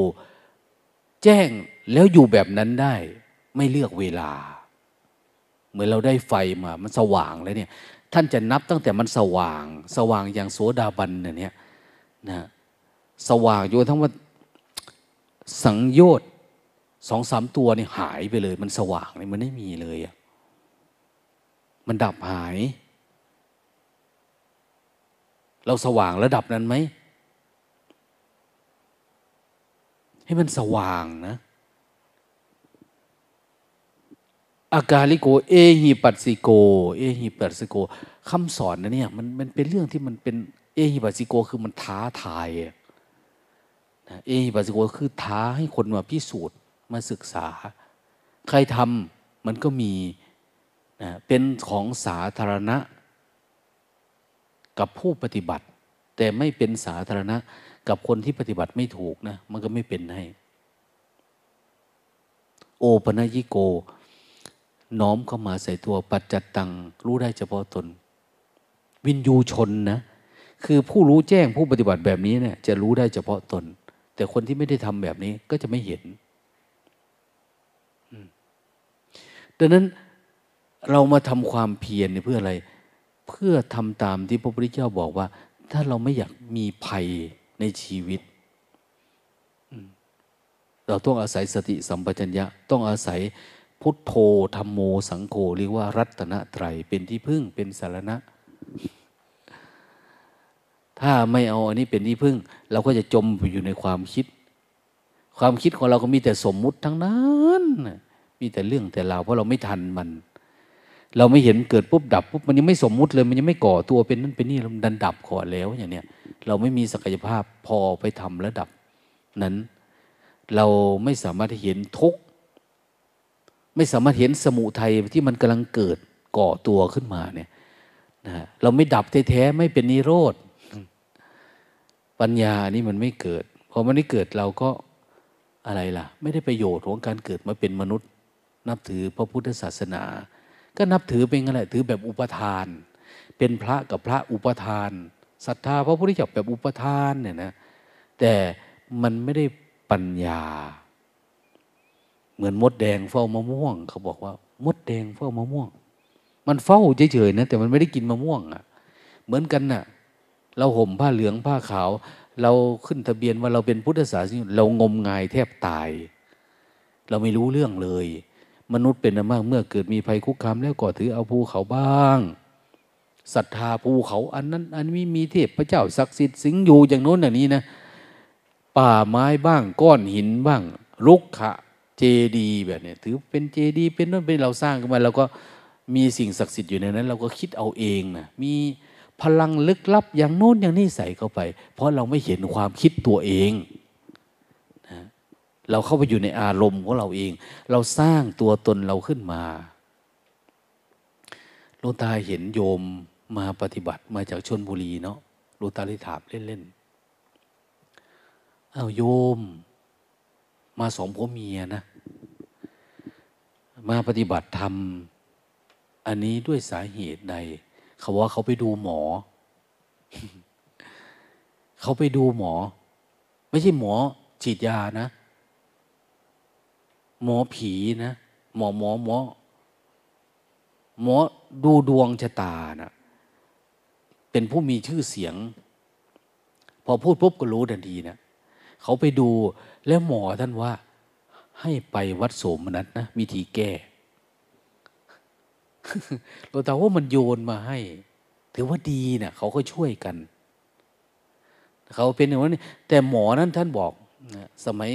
แจ้งแล้วอยู่แบบนั้นได้ ไม่เลือกเวลา เหมือนเราได้ไฟมามันสว่างแล้วเนี่ย ท่านจะนับตั้งแต่มันสว่าง สว่างอย่างโสดาบันเนี่ยนะสว่างอยู่ทั้งว่าสังโยชน์สองสามตัวนี่หายไปเลย มันสว่างเลยมันไม่มีเลยอะมันดับหาย เราสว่างระดับนั้นไหมให้มันสว่างนะ อากาลิโก เอหิปัสสิโก เอหิปัสสิโกคำสอนนะเนี่ยมันมันเป็นเรื่องที่มันเป็นเอหิปัสสิโกคือมันท้าทายเอหิปัสสิโกคือท้าให้คนมาพิสูจน์มาศึกษา ใครทำมันก็มีนะเป็นของสาธารณะ กับผู้ปฏิบัติ แต่ไม่เป็นสาธารณะ กับคนที่ปฏิบัติไม่ถูกนะมันก็ไม่เป็นให้ โอปนยิโก น้อมเข้ามาใส่ตัวปัจจัตตัง รู้ได้เฉพาะตน วินยูชนนะ คือผู้รู้แจ้งผู้ปฏิบัติแบบนี้เนี่ยจะรู้ได้เฉพาะตน แต่คนที่ไม่ได้ทำแบบนี้ก็จะไม่เห็นดังนั้นเรามาทำความเพียรเพื่ออะไร เพื่อทำตามที่พระพุทธเจ้าบอกว่า ถ้าเราไม่อยากมีภัยในชีวิต เราต้องอาศัยสติสัมปชัญญะ ต้องอาศัย พุทโธธรรมโมสังโฆเรียกว่ารัตนตรัยเป็นที่พึ่งเป็นสารณะ ถ้าไม่เอาอันนี้เป็นที่พึ่ง เราก็จะจมอยู่ในความคิด ความคิดของเราก็มีแต่สมมุติทั้งนั้นมีแต่เรื่องแต่ราวเพราะเราไม่ทันมัน เราไม่เห็นเกิดปุ๊บดับปุ๊บมันยังไม่สมมุติเลย มันยังไม่ก่อตัวเป็นนั่นเป็นนี่มันดันดับก่อนแล้วอย่างเนี้ยเราไม่มีศักยภาพพอไปทำระดับ นั้น เราไม่สามารถเห็นทุก ไม่สามารถเห็นสมุทัยที่มันกำลังเกิดก่อตัวขึ้นมาเนี่ยนะเราไม่ดับแท้ๆไม่เป็นนิโรธปัญญานี่มันไม่เกิดพอมันไม่เกิดเราก็อะไรล่ะ ไม่ได้ประโยชน์ของการเกิดมาเป็นมนุษย์ นับถือพระพุทธศาสนา ก็นับถือเป็นอะไรถือแบบอุปทาน เป็นพระกับพระอุปทานศรัทธาพระพุทธเจ้าแบบอุปทานเนี่ยนะแต่มันไม่ได้ปัญญา เหมือนมดแดงเฝ้ามะม่วง เขาบอกว่า มดแดงเฝ้ามะม่วง มันเฝ้าเฉยๆนะแต่มันไม่ได้กินมะม่วงอะ่ะ เหมือนกันนะ่ะ เราห่มผ้าเหลืองผ้าขาว เราขึ้นทะเบียนว่าเราเป็นพุทธศาสนิกเรางมงายแทบตาย เราไม่รู้เรื่องเลย มนุษย์เป็นมากเมื่อเกิดมีภัยคุกคามแล้วก็ถือเอาภูเขาบ้างศรัทธาภูเขาอันนั้น อันนี้มีเทพพระเจ้าศักดิ์สิทธิ์สิงอยู่อย่างโน้นอย่างนี้นะ ป่าไม้บ้างก้อนหินบ้างรุกขะ เจดีแบบนี้ถือเป็นเจดีเป็นนั่นเป็นเราสร้างขึ้นมาเราก็มีสิ่งศักดิ์สิทธิ์อยู่ในนั้น เราก็คิดเอาเองนะมีพลังลึกลับอย่างโน้นอย่างนี้ใส่เข้าไป เพราะเราไม่เห็นความคิดตัวเองนะเราเข้าไปอยู่ในอารมณ์ของเราเอง เราสร้างตัวตนเราขึ้นมาหลวงตาเห็นโยมมาปฏิบัติมาจากชนบุรีเนาะหลวงตาเลยถามเล่นๆอ้าวโยม มาสองพ่อเมียนะ มาปฏิบัติธรรม อันนี้ด้วยสาเหตุใด เขาว่าเขาไปดูหมอ เขาไปดูหมอ ไม่ใช่หมอฉีดยานะ หมอผีนะ หมอหมอหมอหมอดูดวงชะตานะเป็นผู้มีชื่อเสียง พอพูดปุ๊บก็รู้ทันทีนะเขาไปดูแล้วหมอท่านว่า ให้ไปวัดโสมนัสนะวิธีแก้เราแต่ว่ามันโยนมาให้ ถือว่าดีเนะ่ยเขาก็ช่วยกัน เขาเป็นอย่างนี้แต่หมอนั้นท่านบอกนะสมัย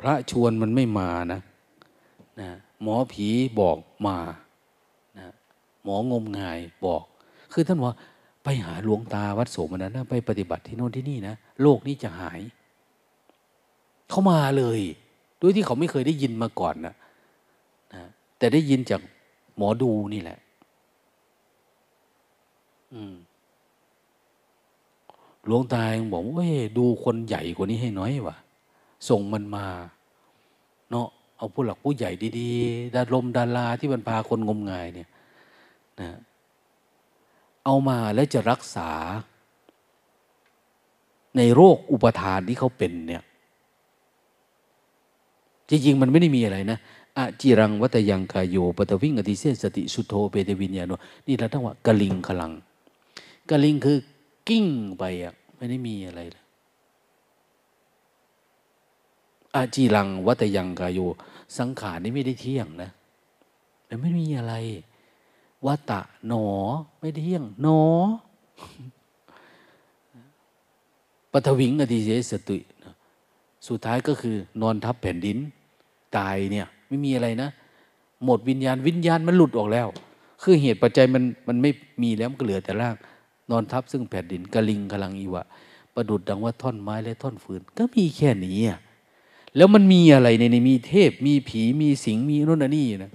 พระชวนมันไม่มานะนะหมอผีบอกมานะหมองมงายบอก คือท่านว่าไปหาหลวงตาวัดโสมนัสนะไปปฏิบัติที่โน่นที่นี่นะโลกนี้จะหาย เขามาเลย ด้วยที่เขาไม่เคยได้ยินมาก่อนนะนะแต่ได้ยินจากหมอดูนี่แหละหลวงตายังบอกว่าดูคนใหญ่กว่านี้ให้น้อยวะส่งมันมา เนาะเอาผู้หลักผู้ใหญ่ดีๆดารมดาราที่มันพาคนงมงายเนี่ยนะเอามาแล้วจะรักษา ในโรคอุปทานที่เขาเป็นเนี่ย จริงๆมันไม่ได้มีอะไรนะอะจิรังวัตยังกายโยปตวิงอติเสสติสุโธเปเตวิญญาโนนี่เราต้องว่ากะลิงขลังกะลิงคือกิ้งไปอะไม่ได้มีอะไรเลยอาจีรังวัตยังกายโยสังขารนี่ไม่ได้เที่ยงนะมันไม่มีอะไรวัตะหนอ ไม่ได้เที่ยงหนอปฐวิงอธิเสสติสุดท้ายก็คือนอนทับแผ่นดิน ตายเนี่ย ไม่มีอะไรนะ หมดวิญญาณวิญญาณมันหลุดออกแล้ว คือเหตุปัจจัยมันมันไม่มีแล้วมันก็เหลือแต่ร่าง นอนทับซึ่งแผ่นดินกะลิงกำลังอีวะ ประดุดดังว่าท่อนไม้และท่อนฟืน ก็มีแค่นี้อะแล้วมันมีอะไรในนี้มีเทพมีผีมีสิงมีโน่นนี่นะ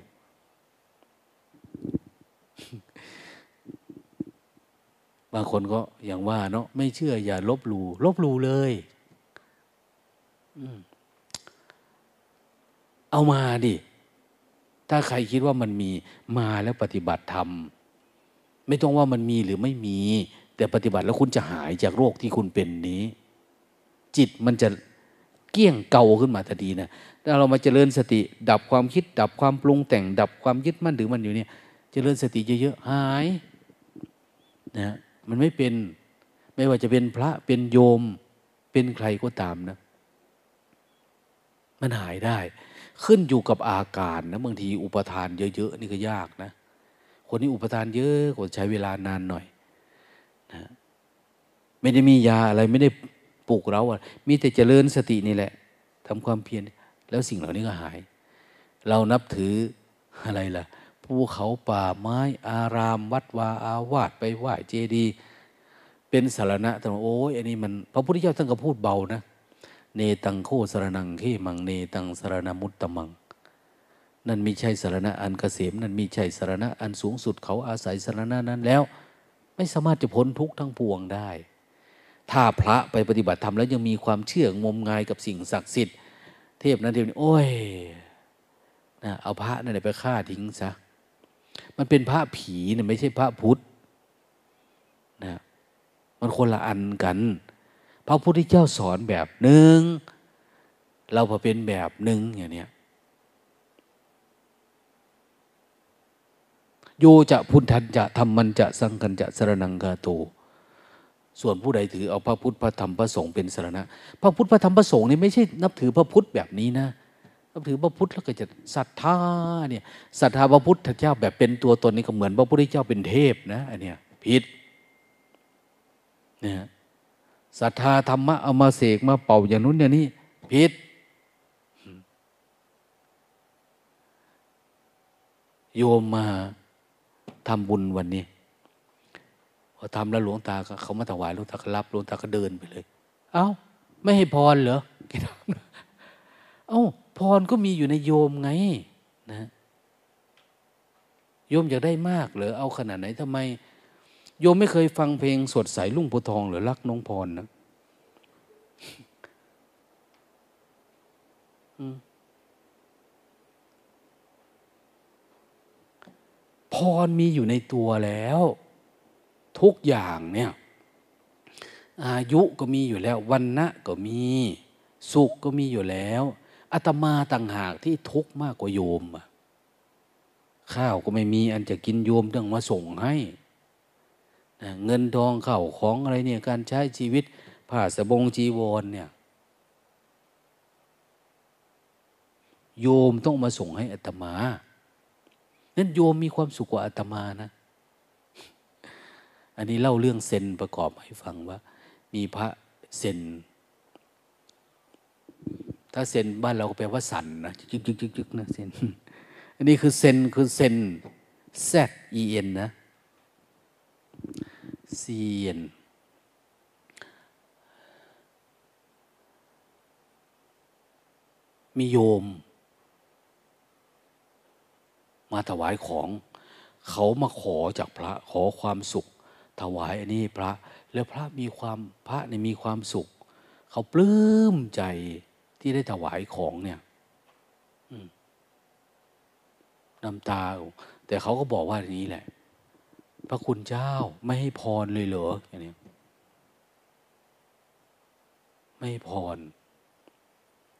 บางคนก็อย่างว่าเนาะไม่เชื่ออย่าลบหลู่ลบหลู่เลย เอามาดิ ถ้าใครคิดว่ามันมีมาแล้วปฏิบัติธรรม ไม่ต้องว่ามันมีหรือไม่มี แต่ปฏิบัติแล้วคุณจะหายจากโรคที่คุณเป็นนี้ จิตมันจะเกี้ยงเก่าขึ้นมาทันทีนะถ้าเรามาเจริญสติ ดับความคิด ดับความปรุงแต่ง ดับความยึดมั่นหรือมันอยู่เนี่ย เจริญสติเยอะๆหายนะมันไม่เป็นไม่ว่าจะเป็นพระเป็นโยมเป็นใครก็ตามนะ มันหายได้ ขึ้นอยู่กับอาการนะบางทีอุปทานเยอะๆนี่ก็ยากนะ คนนี้อุปทานเยอะก็ใช้เวลานานหน่อยนะไม่ได้มียาอะไรไม่ได้ปลูกเราอะมีแต่เจริญสตินี่แหละทำความเพียรแล้วสิ่งเหล่านี้ก็หาย เรานับถืออะไรล่ะภูเขาป่าไม้อาราม วัดวาอาวาสไปไหว้เจดีย์เป็นสารณะแต่โอ้ยอันนี้มันพระพุทธเจ้าท่านก็พูดเบานะ เนตังโคสารนังเขมังเนตังสารณมุตตมัง นั่นมีใช่สารณะอันเกษม นั่นมีใช่สารณะอันสูงสุดเขาอาศัยสารณะนั้นแล้ว ไม่สามารถจะพ้นทุกข์ทั้งปวงได้ ถ้าพระไปปฏิบัติธรรมแล้วยังมีความเชื่องมงายกับสิ่งศักดิ์สิทธิ์เทพนั้นเทพนี้โอ้ยนะเอาพระนั่นไปฆ่าทิ้งซะมันเป็นพระผีเนี่ยไม่ใช่พระพุทธนะมันคนละอันกัน พระพุทธเจ้าสอนแบบหนึ่ง เราพอเป็นแบบหนึ่งอย่างเนี้ยโยจะพุทธันจะธรรมันจะสังกันจะสรนังกาโตส่วนผู้ใดถือเอาพระพุทธพระธรรมพระสงฆ์เป็นสรณะ พระพุทธพระธรรมพระสงฆ์นี่ไม่ใช่นับถือพระพุทธแบบนี้นะ นับถือพระพุทธแล้วก็จะศรัทธาเนี่ยศรัทธาพระพุทธเจ้าแบบเป็นตัวตนนี่ก็เหมือนพระพุทธเจ้าเป็นเทพนะอันเนี้ยผิดเนี่ย ศรัทธาธรรมะเอามาเสกมาเป่าอย่างนู้นอย่างนี้ผิดโยมมาทำบุญวันนี้พอทำแล้วหลวงตาเขามาถวายหลวงตาก็รับหลวงตาก็เดินไปเลย เอา้า ไม่ให้พรเหรอเอา้าพรก็มีอยู่ในโยมไงนะโยมอยากได้มากเหรอเอาขนาดไหนทำไม โยมไม่เคยฟังเพลงสดใสลุ่งโพทอง หรือรักน้องพรนะพรมีอยู่ในตัวแล้ว ทุกอย่างเนี่ย อายุก็มีอยู่แล้ววันณะก็มี สุขก็มีอยู่แล้วอาตมาต่างหากที่ทุกข์มากกว่าโยมข้าวก็ไม่มีอันจะกินโยมต้องมาส่งให้ เงินทองเข้าของอะไรเนี่ยการใช้ชีวิตผ้าสบงจีวรเนี่ย โยมต้องมาส่งให้อัตมานั้นโยมมีความสุขกว่าอาตมานะ อันนี้เล่าเรื่องเซนประกอบให้ฟังว่า มีพระเซนถ้าเซนบ้านเราก็แปลว่าสันนะจึกจึกจึกจึกนะเซนอันนี้คือเซนคือเซน Z E N นะ C N มีโยม มาถวายของ เขามาขอจากพระขอความสุข ถวายอันนี้พระ แล้วพระมีความพระเนี่ยมีความสุข เขาปลื้มใจที่ได้ถวายของเนี่ยน้ำตา แต่เขาก็บอกว่าอย่างนี้แหละ พระคุณเจ้าไม่ให้พรเลยเหรออย่างนี้ไม่ให้พร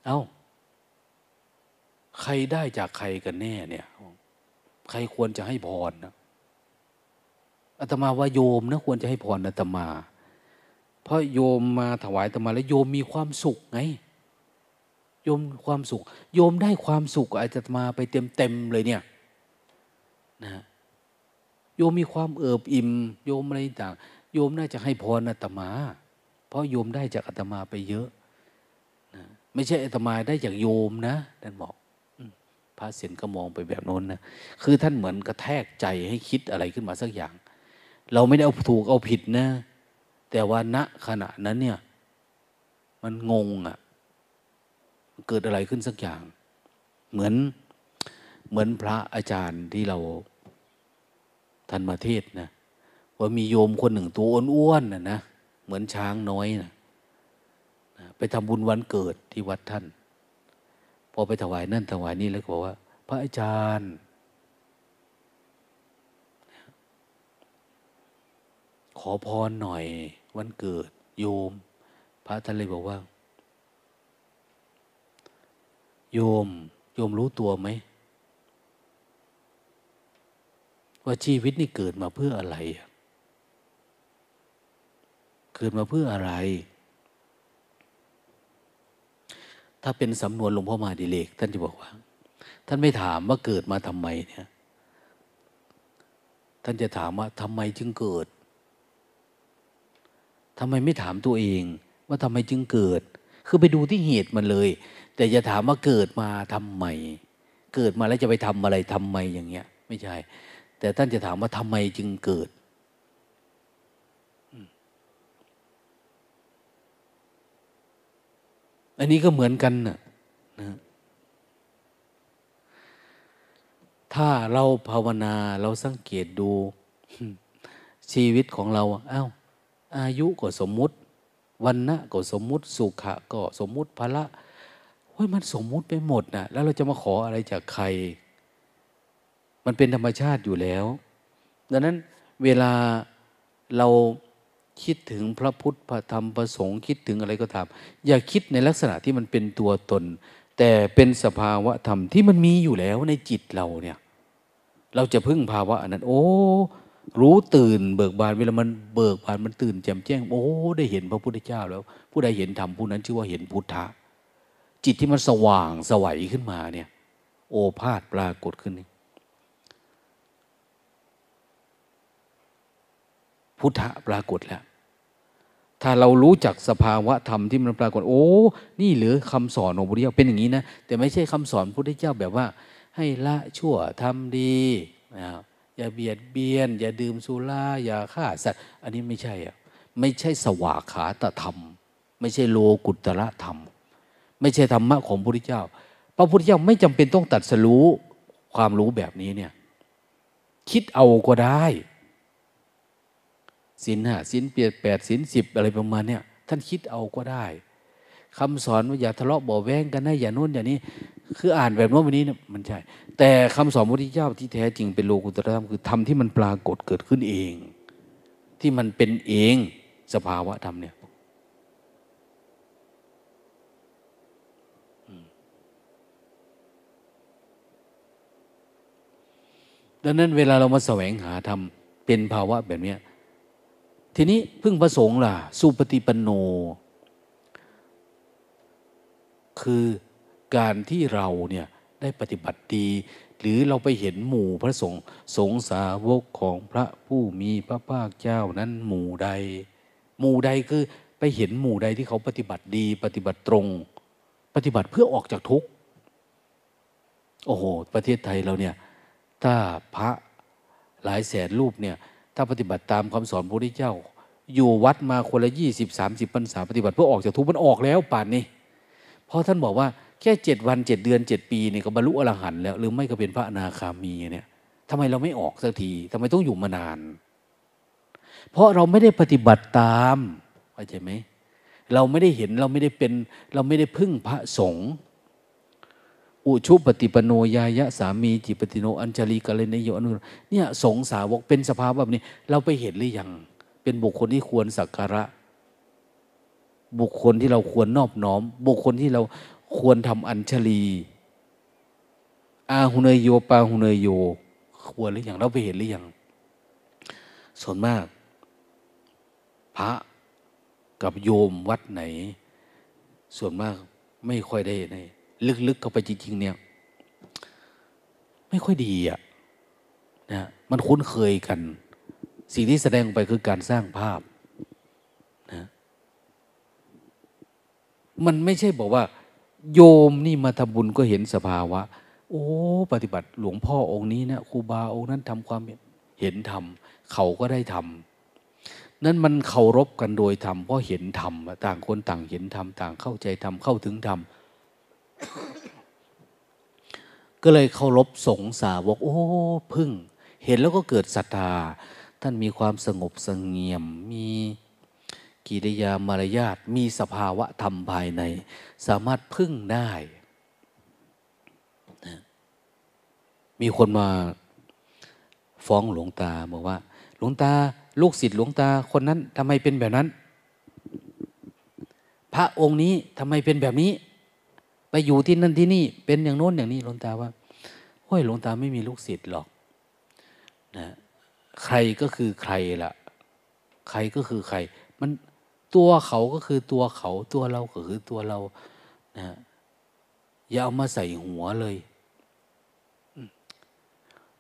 เอา้า ใครได้จากใครกันแน่เนี่ย ใครควรจะให้พรนะอาตมาว่าโยมนะควรจะให้พรอาตมา เพราะโยมมาถวายอาตมาแล้วโยมมีความสุขไง โยมความสุข โยมได้ความสุขอาตมาไปเต็มเต็มเลยเนี่ย นะ โยมมีความเอิบอิ่ม โยมอะไรต่าง โยมน่าจะให้พรอาตมา เพราะโยมได้จากอาตมาไปเยอะนะไม่ใช่อาตมาได้จากโยมนะท่านบอกพระเสียนก็มองไปแบบโน้นนะคือท่านเหมือนกระแทกใจให้คิดอะไรขึ้นมาสักอย่าง เราไม่ได้เอาถูกเอาผิดนะ แต่ว่าณขณะนั้นเนี่ย มันงงอะ่ะเกิดอะไรขึ้นสักอย่าง เหมือนเหมือนพระอาจารย์ที่เรา ท่านมาเทศนะว่ามีโยมคนหนึ่งตัวอ้วนๆนะนะเหมือนช้างน้อยนะไปทำบุญวันเกิดที่วัดท่าน พอไปถวายนั่นถวายนี่แล้วก็บอกว่า พระอาจารย์ ขอพรหน่อยวันเกิด โยม พระท่านเลยบอกว่า โยม โยมรู้ตัวไหม ว่าชีวิตนี่เกิดมาเพื่ออะไร เกิดมาเพื่ออะไร ถ้าเป็นสำนวนหลวงพ่อมาดิเลกท่านจะบอกว่า ท่านไม่ถามว่าเกิดมาทำไมเนี่ย ท่านจะถามว่าทำไมจึงเกิดทำไมไม่ถามตัวเอง ว่าทำไมจึงเกิด คือไปดูที่เหตุมันเลย แต่จะถามว่าเกิดมาทำไม เกิดมาแล้วจะไปทำอะไรทำไมอย่างเงี้ย ไม่ใช่ แต่ท่านจะถามว่าทำไมจึงเกิด อันนี้ก็เหมือนกันนะนะถ้าเราภาวนาเราสังเกตดู ชีวิตของเราอา้าวอายุก็สมมุติวันนะก็สมมุติสุขะก็สมมุติภละเฮ้ยมันสมมุติไปหมดนะแล้วเราจะมาขออะไรจากใคร มันเป็นธรรมชาติอยู่แล้ว ดังนั้นเวลาเราคิดถึงพระพุทธพระธรรมพระสงฆ์คิดถึงอะไรก็ตามอย่าคิดในลักษณะที่มันเป็นตัวตน แต่เป็นสภาวะธรรมที่มันมีอยู่แล้วในจิตเราเนี่ย เราจะพึ่งภาวะนั้น โอ้ รู้ตื่นเบิกบานเวลามันเบิกบานมันตื่นแจ่มแจ้ง โอ้ ได้เห็นพระพุทธเจ้าแล้ว ผู้ใดเห็นธรรมผู้นั้นชื่อว่าเห็นพุทธะจิตที่มันสว่างสวัยขึ้นมาเนี่ย โอภาษปรากฏขึ้นนี่ พุทธะปรากฏแล้ว ถ้าเรารู้จักสภาวะธรรมที่มันปรากฏ โอ้ นี่หรือคำสอนของพระพุทธเจ้าเป็นอย่างนี้นะ แต่ไม่ใช่คำสอนพระพุทธเจ้าแบบว่า ให้ละชั่วทำดีนะอย่าเบียดเบียน อย่าดื่มสุราอย่าฆ่าสัตว์ อันนี้ไม่ใช่อะไม่ใช่สวากขาตธรรม ไม่ใช่โลกุตระธรรม ไม่ใช่ธรรมะของพระพุทธเจ้า พระพุทธเจ้าไม่จำเป็นต้องตัดสรู้ความรู้แบบนี้เนี่ย คิดเอาก็ได้ สินห้าสินเปียแปดสินสิบอะไรประมาณเนี้ยท่านคิดเอาก็ได้คำสอนว่าอย่าทะเลาะบ่แว้งกันนะอย่าโน้นอย่างนี้ คืออ่านแบบโน้นแบบนี้เนี่ยมันใช่ แต่คำสอนพระพุทธเจ้าที่แท้จริงเป็นโลกุตตรธรรมคือธรรมที่มันปรากฏเกิดขึ้นเอง ที่มันเป็นเองสภาวะธรรมเนี่ยดังนั้นเวลาเรามาแสวงหาธรรมเป็นภาวะแบบนี้ ทีนี้พึ่งประสงค์ล่ะ สุปฏิปันโน คือการที่เราเนี่ยได้ปฏิบัติดี หรือเราไปเห็นหมู่พระสงฆ์สงสาวกของพระผู้มีพระภาคเจ้านั้นหมู่ใด หมู่ใดคือไปเห็นหมู่ใดที่เขาปฏิบัติดี ปฏิบัติตรง ปฏิบัติเพื่อออกจากทุกข์โอ้โห ประเทศไทยเราเนี่ย ถ้าพระหลายแสนรูปเนี่ย ถ้าปฏิบัติตามคำสอนพระพุทธเจ้า อยู่วัดมาคนละยี่สิบสามสิบพรรษาปฏิบัติเพื่อออกจากทุกข์มันออกแล้วป่านนี้ เพราะท่านบอกว่าแค่เจ็ดวันเจ็ดเดือนเจ็ดปีนี่ก็บรรลุอรหันต์แล้ว หรือไม่ก็เป็นพระอนาคามีเนี่ยทำไมเราไม่ออกสักทีทำไมต้องอยู่มานาน เพราะเราไม่ได้ปฏิบัติตามเข้าใจไหมเราไม่ได้เห็นเราไม่ได้เป็น เราไม่ได้พึ่งพระสงฆ์ อุชุปฏิปโนยายะสามีจิปติโนอัญชลีกาเลนโยอนุเนี่ยสงสาวกเป็นสภาพแบบนี้ เราไปเห็นหรือยังเป็นบุคคลที่ควรสักการะ บุคคลที่เราควรนอบน้อม บุคคลที่เราควรทำอัญชลีอาหุเนยโยปาหุเนยโย ควรหรือยังเราไปเห็นหรือยังส่วนมาก พระกับโยมวัดไหน ส่วนมากไม่ค่อยได้ใน ลึกๆเข้าไปจริง ๆ เนี่ย ไม่ค่อยดีอะนะมันคุ้นเคยกัน สิ่งที่แสดงไปคือการสร้างภาพนะมันไม่ใช่บอกว่า โยมนี่มาทำบุญก็เห็นสภาวะ โอ้ ปฏิบัติหลวงพ่อองค์นี้นะครูบาองค์นั้นทำความเห็นธรรมเขาก็ได้ทำนั้นมันเคารพกันโดยธรรมเพราะเห็นธรรมต่างคนต่างเห็นธรรมต่างเข้าใจธรรมเข้าถึงธรรม ก็เลยเคารพสงสาวก โอ้พึ่ง เห็นแล้วก็เกิดศรัทธา ท่านมีความสงบสงเงียม มีกิริยามารยาทมีสภาวะธรรมภายใน สามารถพึ่งได้ มีคนมาฟ้องหลวงตาบอกว่า หลวงตาลูกศิษย์หลวงตาคนนั้นทำไมเป็นแบบนั้น พระองค์นี้ทำไมเป็นแบบนี้ ไปอยู่ที่นั่นที่นี่ เป็นอย่างโน้นอย่างนี้หลวงตาว่าโอ้ยหลวงตาไม่มีลูกศิษย์หรอกนะใครก็คือใครละใครก็คือใคร มันตัวเขาก็คือตัวเขาตัวเราก็คือตัวเรานะอย่าเอามาใส่หัวเลย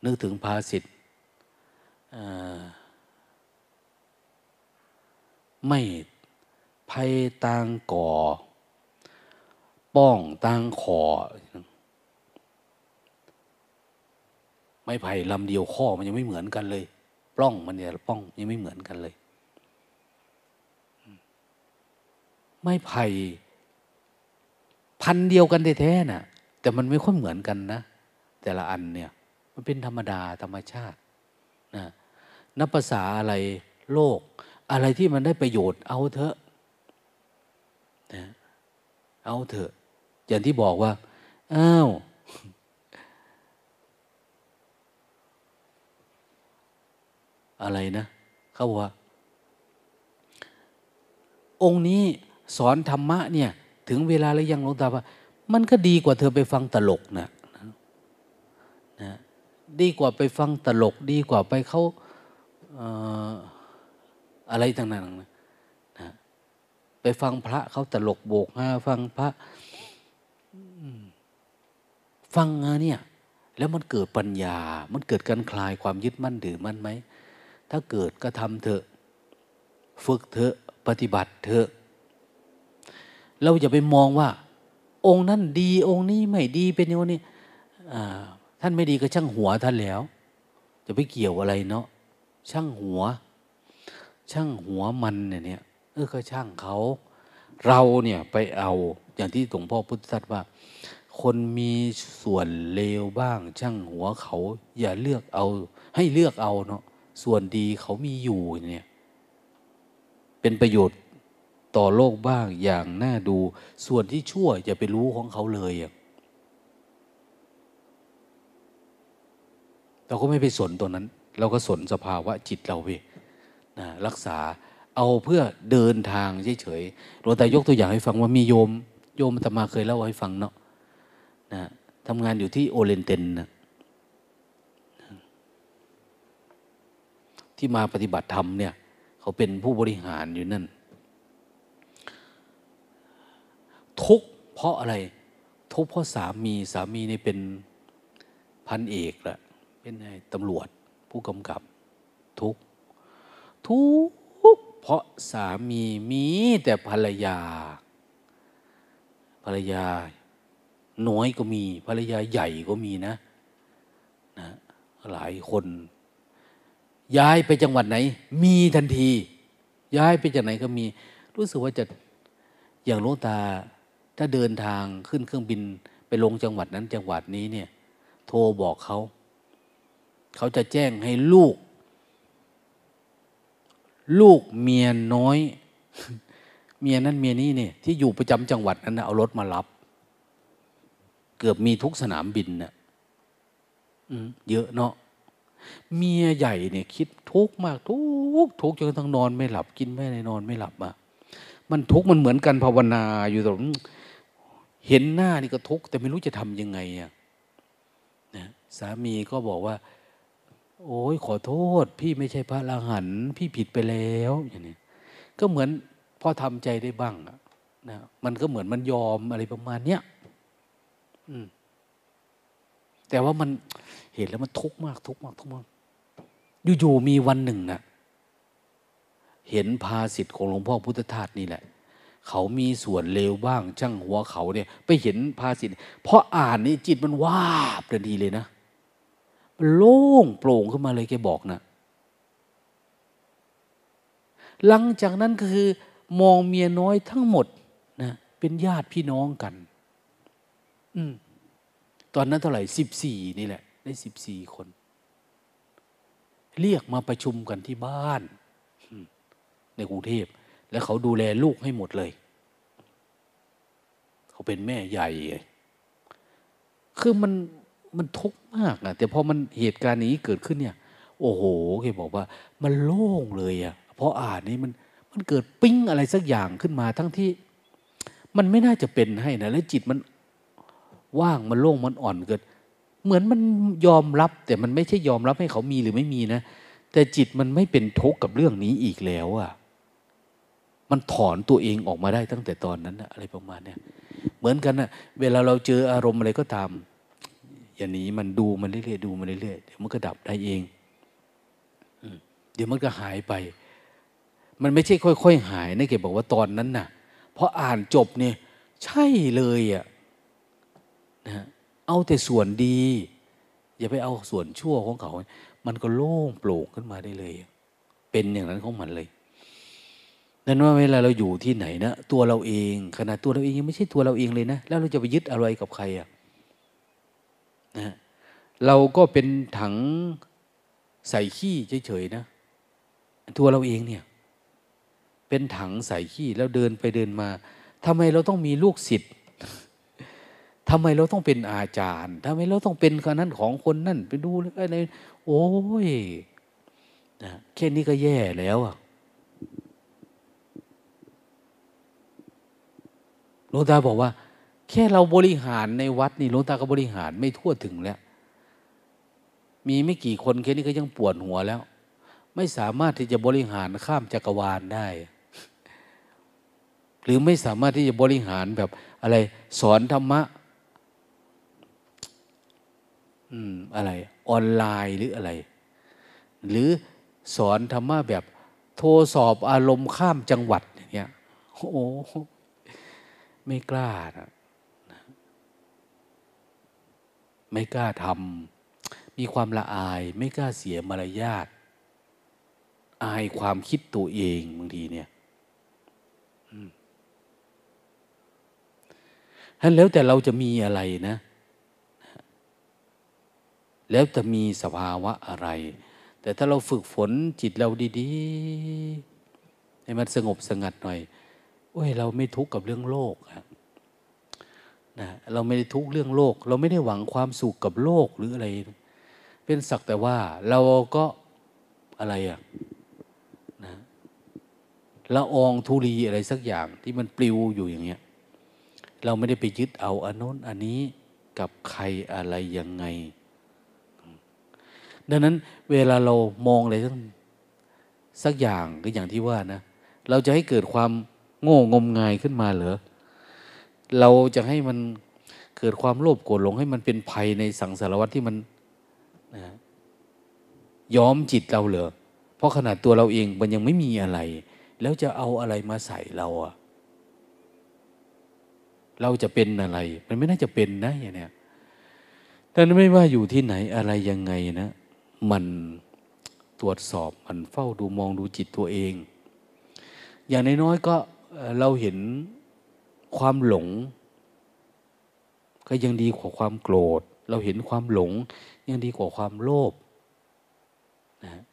นึกถึงภาษิตไม่ภัยตางก่อ ป้องตางขอ ไม่ไผ่ลำเดียวข้อมันยังไม่เหมือนกันเลย ปล้องมันเนี่ยป้องยังไม่เหมือนกันเลย ไม่ไผ่พันเดียวกันแท้ๆน่ะ แต่มันไม่ค่อยเหมือนกันนะ แต่ละอันเนี่ย มันเป็นธรรมดาธรรมชาตินะนับภาษาอะไรโลก อะไรที่มันได้ประโยชน์เอาเถอะนะเอาเถอะ อย่างที่บอกว่า อ้าว อะไรนะ เขาบอกว่า องค์นี้สอนธรรมะเนี่ย ถึงเวลาแล้วยังหลวงตาว่า มันก็ดีกว่าเธอไปฟังตลกนะนะดีกว่าไปฟังตลก ดีกว่าไปเขาอะไรต่างๆนะไปฟังพระเขาตลกโบกฮาฟังพระ ฟังเนี่ย แล้วมันเกิดปัญญา มันเกิดการคลายความยึดมั่นถือมั่นไหม ถ้าเกิดก็ทำเถอะ ฝึกเถอะ ปฏิบัติเถอะ เราอย่าไปมองว่า องค์นั้นดีองค์นี้ไม่ดีเป็นอย่างนี้ท่านไม่ดีก็ช่างหัวท่านแล้ว จะไปเกี่ยวอะไรเนาะ ช่างหัว ช่างหัวมันเนี่ย เออก็ช่างเขา เราเนี่ยไปเอาอย่างที่หลวงพ่อพุทธทาสว่า คนมีส่วนเลวบ้าง ช่างหัวเขา อย่าเลือกเอา ให้เลือกเอาเนาะส่วนดีเขามีอยู่เนี่ย เป็นประโยชน์ต่อโลกบ้างอย่างน่าดู ส่วนที่ชั่วอย่าไปรู้ของเขาเลยอะเราก็ไม่ไปสนตรงนั้น เราก็สนสภาวะจิตเราไปนะรักษาเอาเพื่อเดินทางเฉยๆหลวงตายกตัวอย่างให้ฟังว่ามีโยม โยมธรรมาเคยเล่าให้ฟังเนาะ นะทำงานอยู่ที่โอเลนเตนนะที่มาปฏิบัติธรรมเนี่ย เขาเป็นผู้บริหารอยู่นั่น ทุกเพราะอะไร ทุกเพราะสามีสามีนี่เป็นพันเอกละเป็นไงตำรวจผู้กำกับ ทุกทุกเพราะสามีมีแต่ภรรยา ภรรยา น้อยก็มีภรรยาใหญ่ก็มีนะนะหลายคน ย้ายไปจังหวัดไหน มีทันที ย้ายไปจากไหนก็มี รู้สึกว่าจะอย่างลูกตา ถ้าเดินทางขึ้นเครื่องบินไปลงจังหวัดนั้นจังหวัดนี้เนี่ย โทรบอกเขา เขาจะแจ้งให้ลูก ลูกเมียน้อย เมียนั้นเมียนี้เนี่ยที่อยู่ประจำจังหวัดนั้นเอารถมารับ เกือบมีทุกสนามบินนะ่ะเยอะเนาะเมียใหญ่เนี่ยคิดทุกมาก ทุกทุกจนทั้งนอนไม่หลับกินไม่ได้นอนไม่หลับอะมันทุกมันเหมือนกันภาวนาอยู่ตรงเห็นหน้านี่ก็ทุกแต่ไม่รู้จะทำยังไงอะสามีก็บอกว่า โอ้ยขอโทษ พี่ไม่ใช่พระอรหันต์พี่ผิดไปแล้วอย่างนี้ก็เหมือนพอทำใจได้บ้างนะมันก็เหมือนมันยอมอะไรประมาณเนี้ยอืม แต่ว่ามันเห็นแล้วมันทุกข์มาก ทุกข์มาก ทุกข์มากอยู่ๆมีวันหนึ่งนะเห็นภาสิทธิ์ของหลวงพ่อพุทธทาสนี่แหละ เขามีส่วนเลวบ้างช่างหัวเขาเนี่ย ไปเห็นภาสิทธิ์เพราะอ่านนี่จิตมันว่าบทันทีเลยนะมันโล่งโปร่งขึ้นมาเลยแกบอกนะหลังจากนั้นก็คือ มองเมียน้อยทั้งหมดนะเป็นญาติพี่น้องกัน อืม ตอนนั้นเท่าไหร่สิบสี่นี่แหละ ได้สิบสี่คน เรียกมาประชุมกันที่บ้าน ในกรุงเทพ แล้วเขาดูแลลูกให้หมดเลย เขาเป็นแม่ใหญ่ คือมันมันทุกข์มากนะแต่พอมันเหตุการณ์นี้เกิดขึ้นเนี่ย โอ้โหแกบอกว่า มันโล่งเลยอะ่ะเพราะอ่านนี้มันมันเกิดปิ้งอะไรสักอย่างขึ้นมา ทั้งที่ มันไม่น่าจะเป็นให้นะแล้วจิตมัน ว่างมันโล่งมันอ่อนเกิด เหมือนมันยอมรับ แต่มันไม่ใช่ยอมรับให้เขามีหรือไม่มีนะ แต่จิตมันไม่เป็นทุกข์กับเรื่องนี้อีกแล้วอะมันถอนตัวเองออกมาได้ตั้งแต่ตอนนั้นนะอะไรประมาณเนี้ยเหมือนกันนะเวลาเราเจออารมณ์อะไรก็ตาม อย่างนี้มันดูมันเรื่อยๆดูมันเรื่อยๆเดี๋ยวมันก็ดับได้เองเดี๋ยวมันก็หายไป มันไม่ใช่ค่อยๆหายนะเก็บบอกว่าตอนนั้นน่ะเพราะอ่านจบเนี่ย ใช่เลยอะ่ะ นะเอาแต่ส่วนดี อย่าไปเอาส่วนชั่วของเขา มันก็โล่งโปร่งขึ้นมาได้เลย เป็นอย่างนั้นของมันเลยนั้นว่าเวลาเราอยู่ที่ไหนนะตัวเราเองขนาดตัวเราเองยังไม่ใช่ตัวเราเองเลยนะแล้วเราจะไปยึดอะไรกับใครอะนะเราก็เป็นถังใส่ขี้เฉยๆนะ ตัวเราเองเนี่ย เป็นถังใส่ขี้แล้วเดินไปเดินมาทำไมเราต้องมีลูกศิษย์ ทำไมเราต้องเป็นอาจารย์ทำไมเราต้องเป็นคนนั้นของคนนั่นไปดูอะไรโอ้ยนะแค่นี้ก็แย่แล้วอะหลวงตาบอกว่า แค่เราบริหารในวัดนี่หลวงตาก็บริหารไม่ทั่วถึงแล้ว มีไม่กี่คนแค่นี้ก็ยังปวดหัวแล้ว ไม่สามารถที่จะบริหารข้ามจักรวาลได้ หรือไม่สามารถที่จะบริหารแบบอะไรสอนธรรมะ อืมอะไร ออนไลน์หรืออะไร หรือสอนธรรมะแบบโทรสอบอารมณ์ข้ามจังหวัดอย่างเงี้ยโอ้ไม่กล้านะไม่กล้าทำมีความละอาย ไม่กล้าเสียมารยาทอายความคิดตัวเองบางทีเนี่ยท่านแล้วแต่เราจะมีอะไรนะ แล้วจะมีสภาวะอะไร แต่ถ้าเราฝึกฝนจิตเราดีๆ ให้มันสงบสงัดหน่อย โอ้ย เราไม่ทุกข์กับเรื่องโลกนะเราไม่ได้ทุกข์เรื่องโลก เราไม่ได้หวังความสุขกับโลกหรืออะไร เป็นสักแต่ว่าเราก็อะไรอะนะละอองธุลีอะไรสักอย่างที่มันปลิวอยู่อย่างเงี้ย เราไม่ได้ไปยึดเอาอันโน้นอันนี้กับใครอะไรยังไง ดังนั้นเวลาเรามองอะไรสักอย่างก็อย่างที่ว่านะ เราจะให้เกิดความโง่งมงายขึ้นมาเหรอเราจะให้มันเกิดความโลภโกรธหลงให้มันเป็นภัยในสังสารวัฏที่มันนะย้อมจิตเราเหรอเพราะขนาดตัวเราเองมันยังไม่มีอะไร แล้วจะเอาอะไรมาใส่เราอะเราจะเป็นอะไร มันไม่น่าจะเป็นนะอย่างเนี้ยแต่ไม่ว่าอยู่ที่ไหนอะไรยังไงนะ มันตรวจสอบมันเฝ้าดูมองดูจิตตัวเอง อย่างน้อยๆก็เราเห็นความหลง ก็ยังดีกว่าความโกรธ เราเห็นความหลง ยังดีกว่าความโลภนะ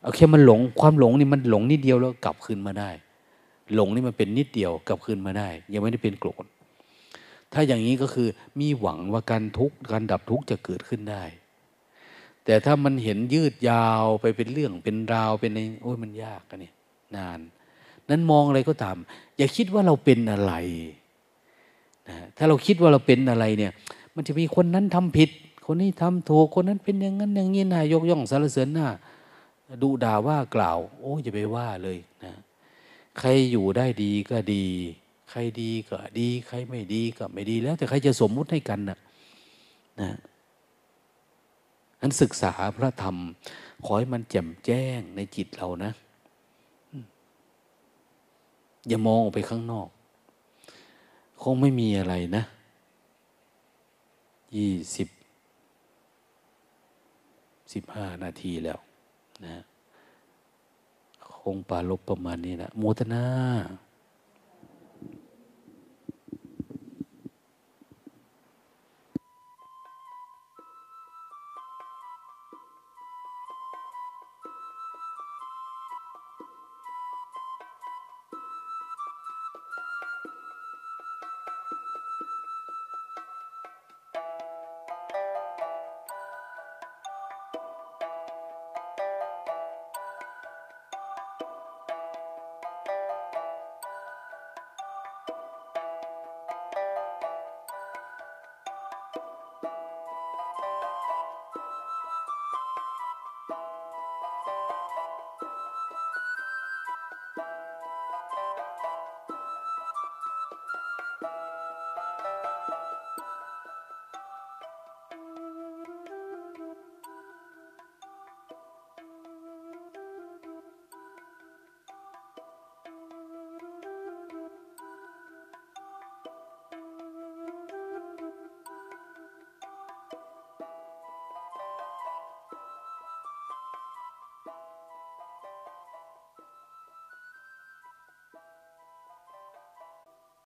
เอาแค่มันหลงความหลงนี่มันหลงนิดเดียวแล้วกลับคืนมาได้ หลงนี่มันเป็นนิดเดียวกลับคืนมาได้ ยังไม่ได้เป็นโกรธถ้าอย่างนี้ก็คือมีหวังว่าการทุกข์การดับทุกข์จะเกิดขึ้นได้ แต่ถ้ามันเห็นยืดยาวไปเป็นเรื่องเป็นราวเป็นในโอ้ยมันยากกันนี่นาน นั้นมองอะไรก็ตาม อย่าคิดว่าเราเป็นอะไรนะถ้าเราคิดว่าเราเป็นอะไรเนี่ย มันจะมีคนนั้นทำผิด คนนี้ทำถูกคนนั้นเป็นอย่างนั้นอย่างนี้นายกย่องสรรเสริญหน้าดูด่าว่ากล่าว โอ้อย่าไปว่าเลยนะใครอยู่ได้ดีก็ดี ใครดีก็ดี ใครไม่ดีก็ไม่ดีแล้ว แต่ใครจะสมมุติให้กันนะนะ นั้นศึกษาพระธรรม ขอให้มันแจ่มแจ้งในจิตเรานะ อย่ามองออกไปข้างนอก คงไม่มีอะไรนะยี่สิบสิบห้านาทีแล้วนะคงปาลบประมาณนี้นะโมทนา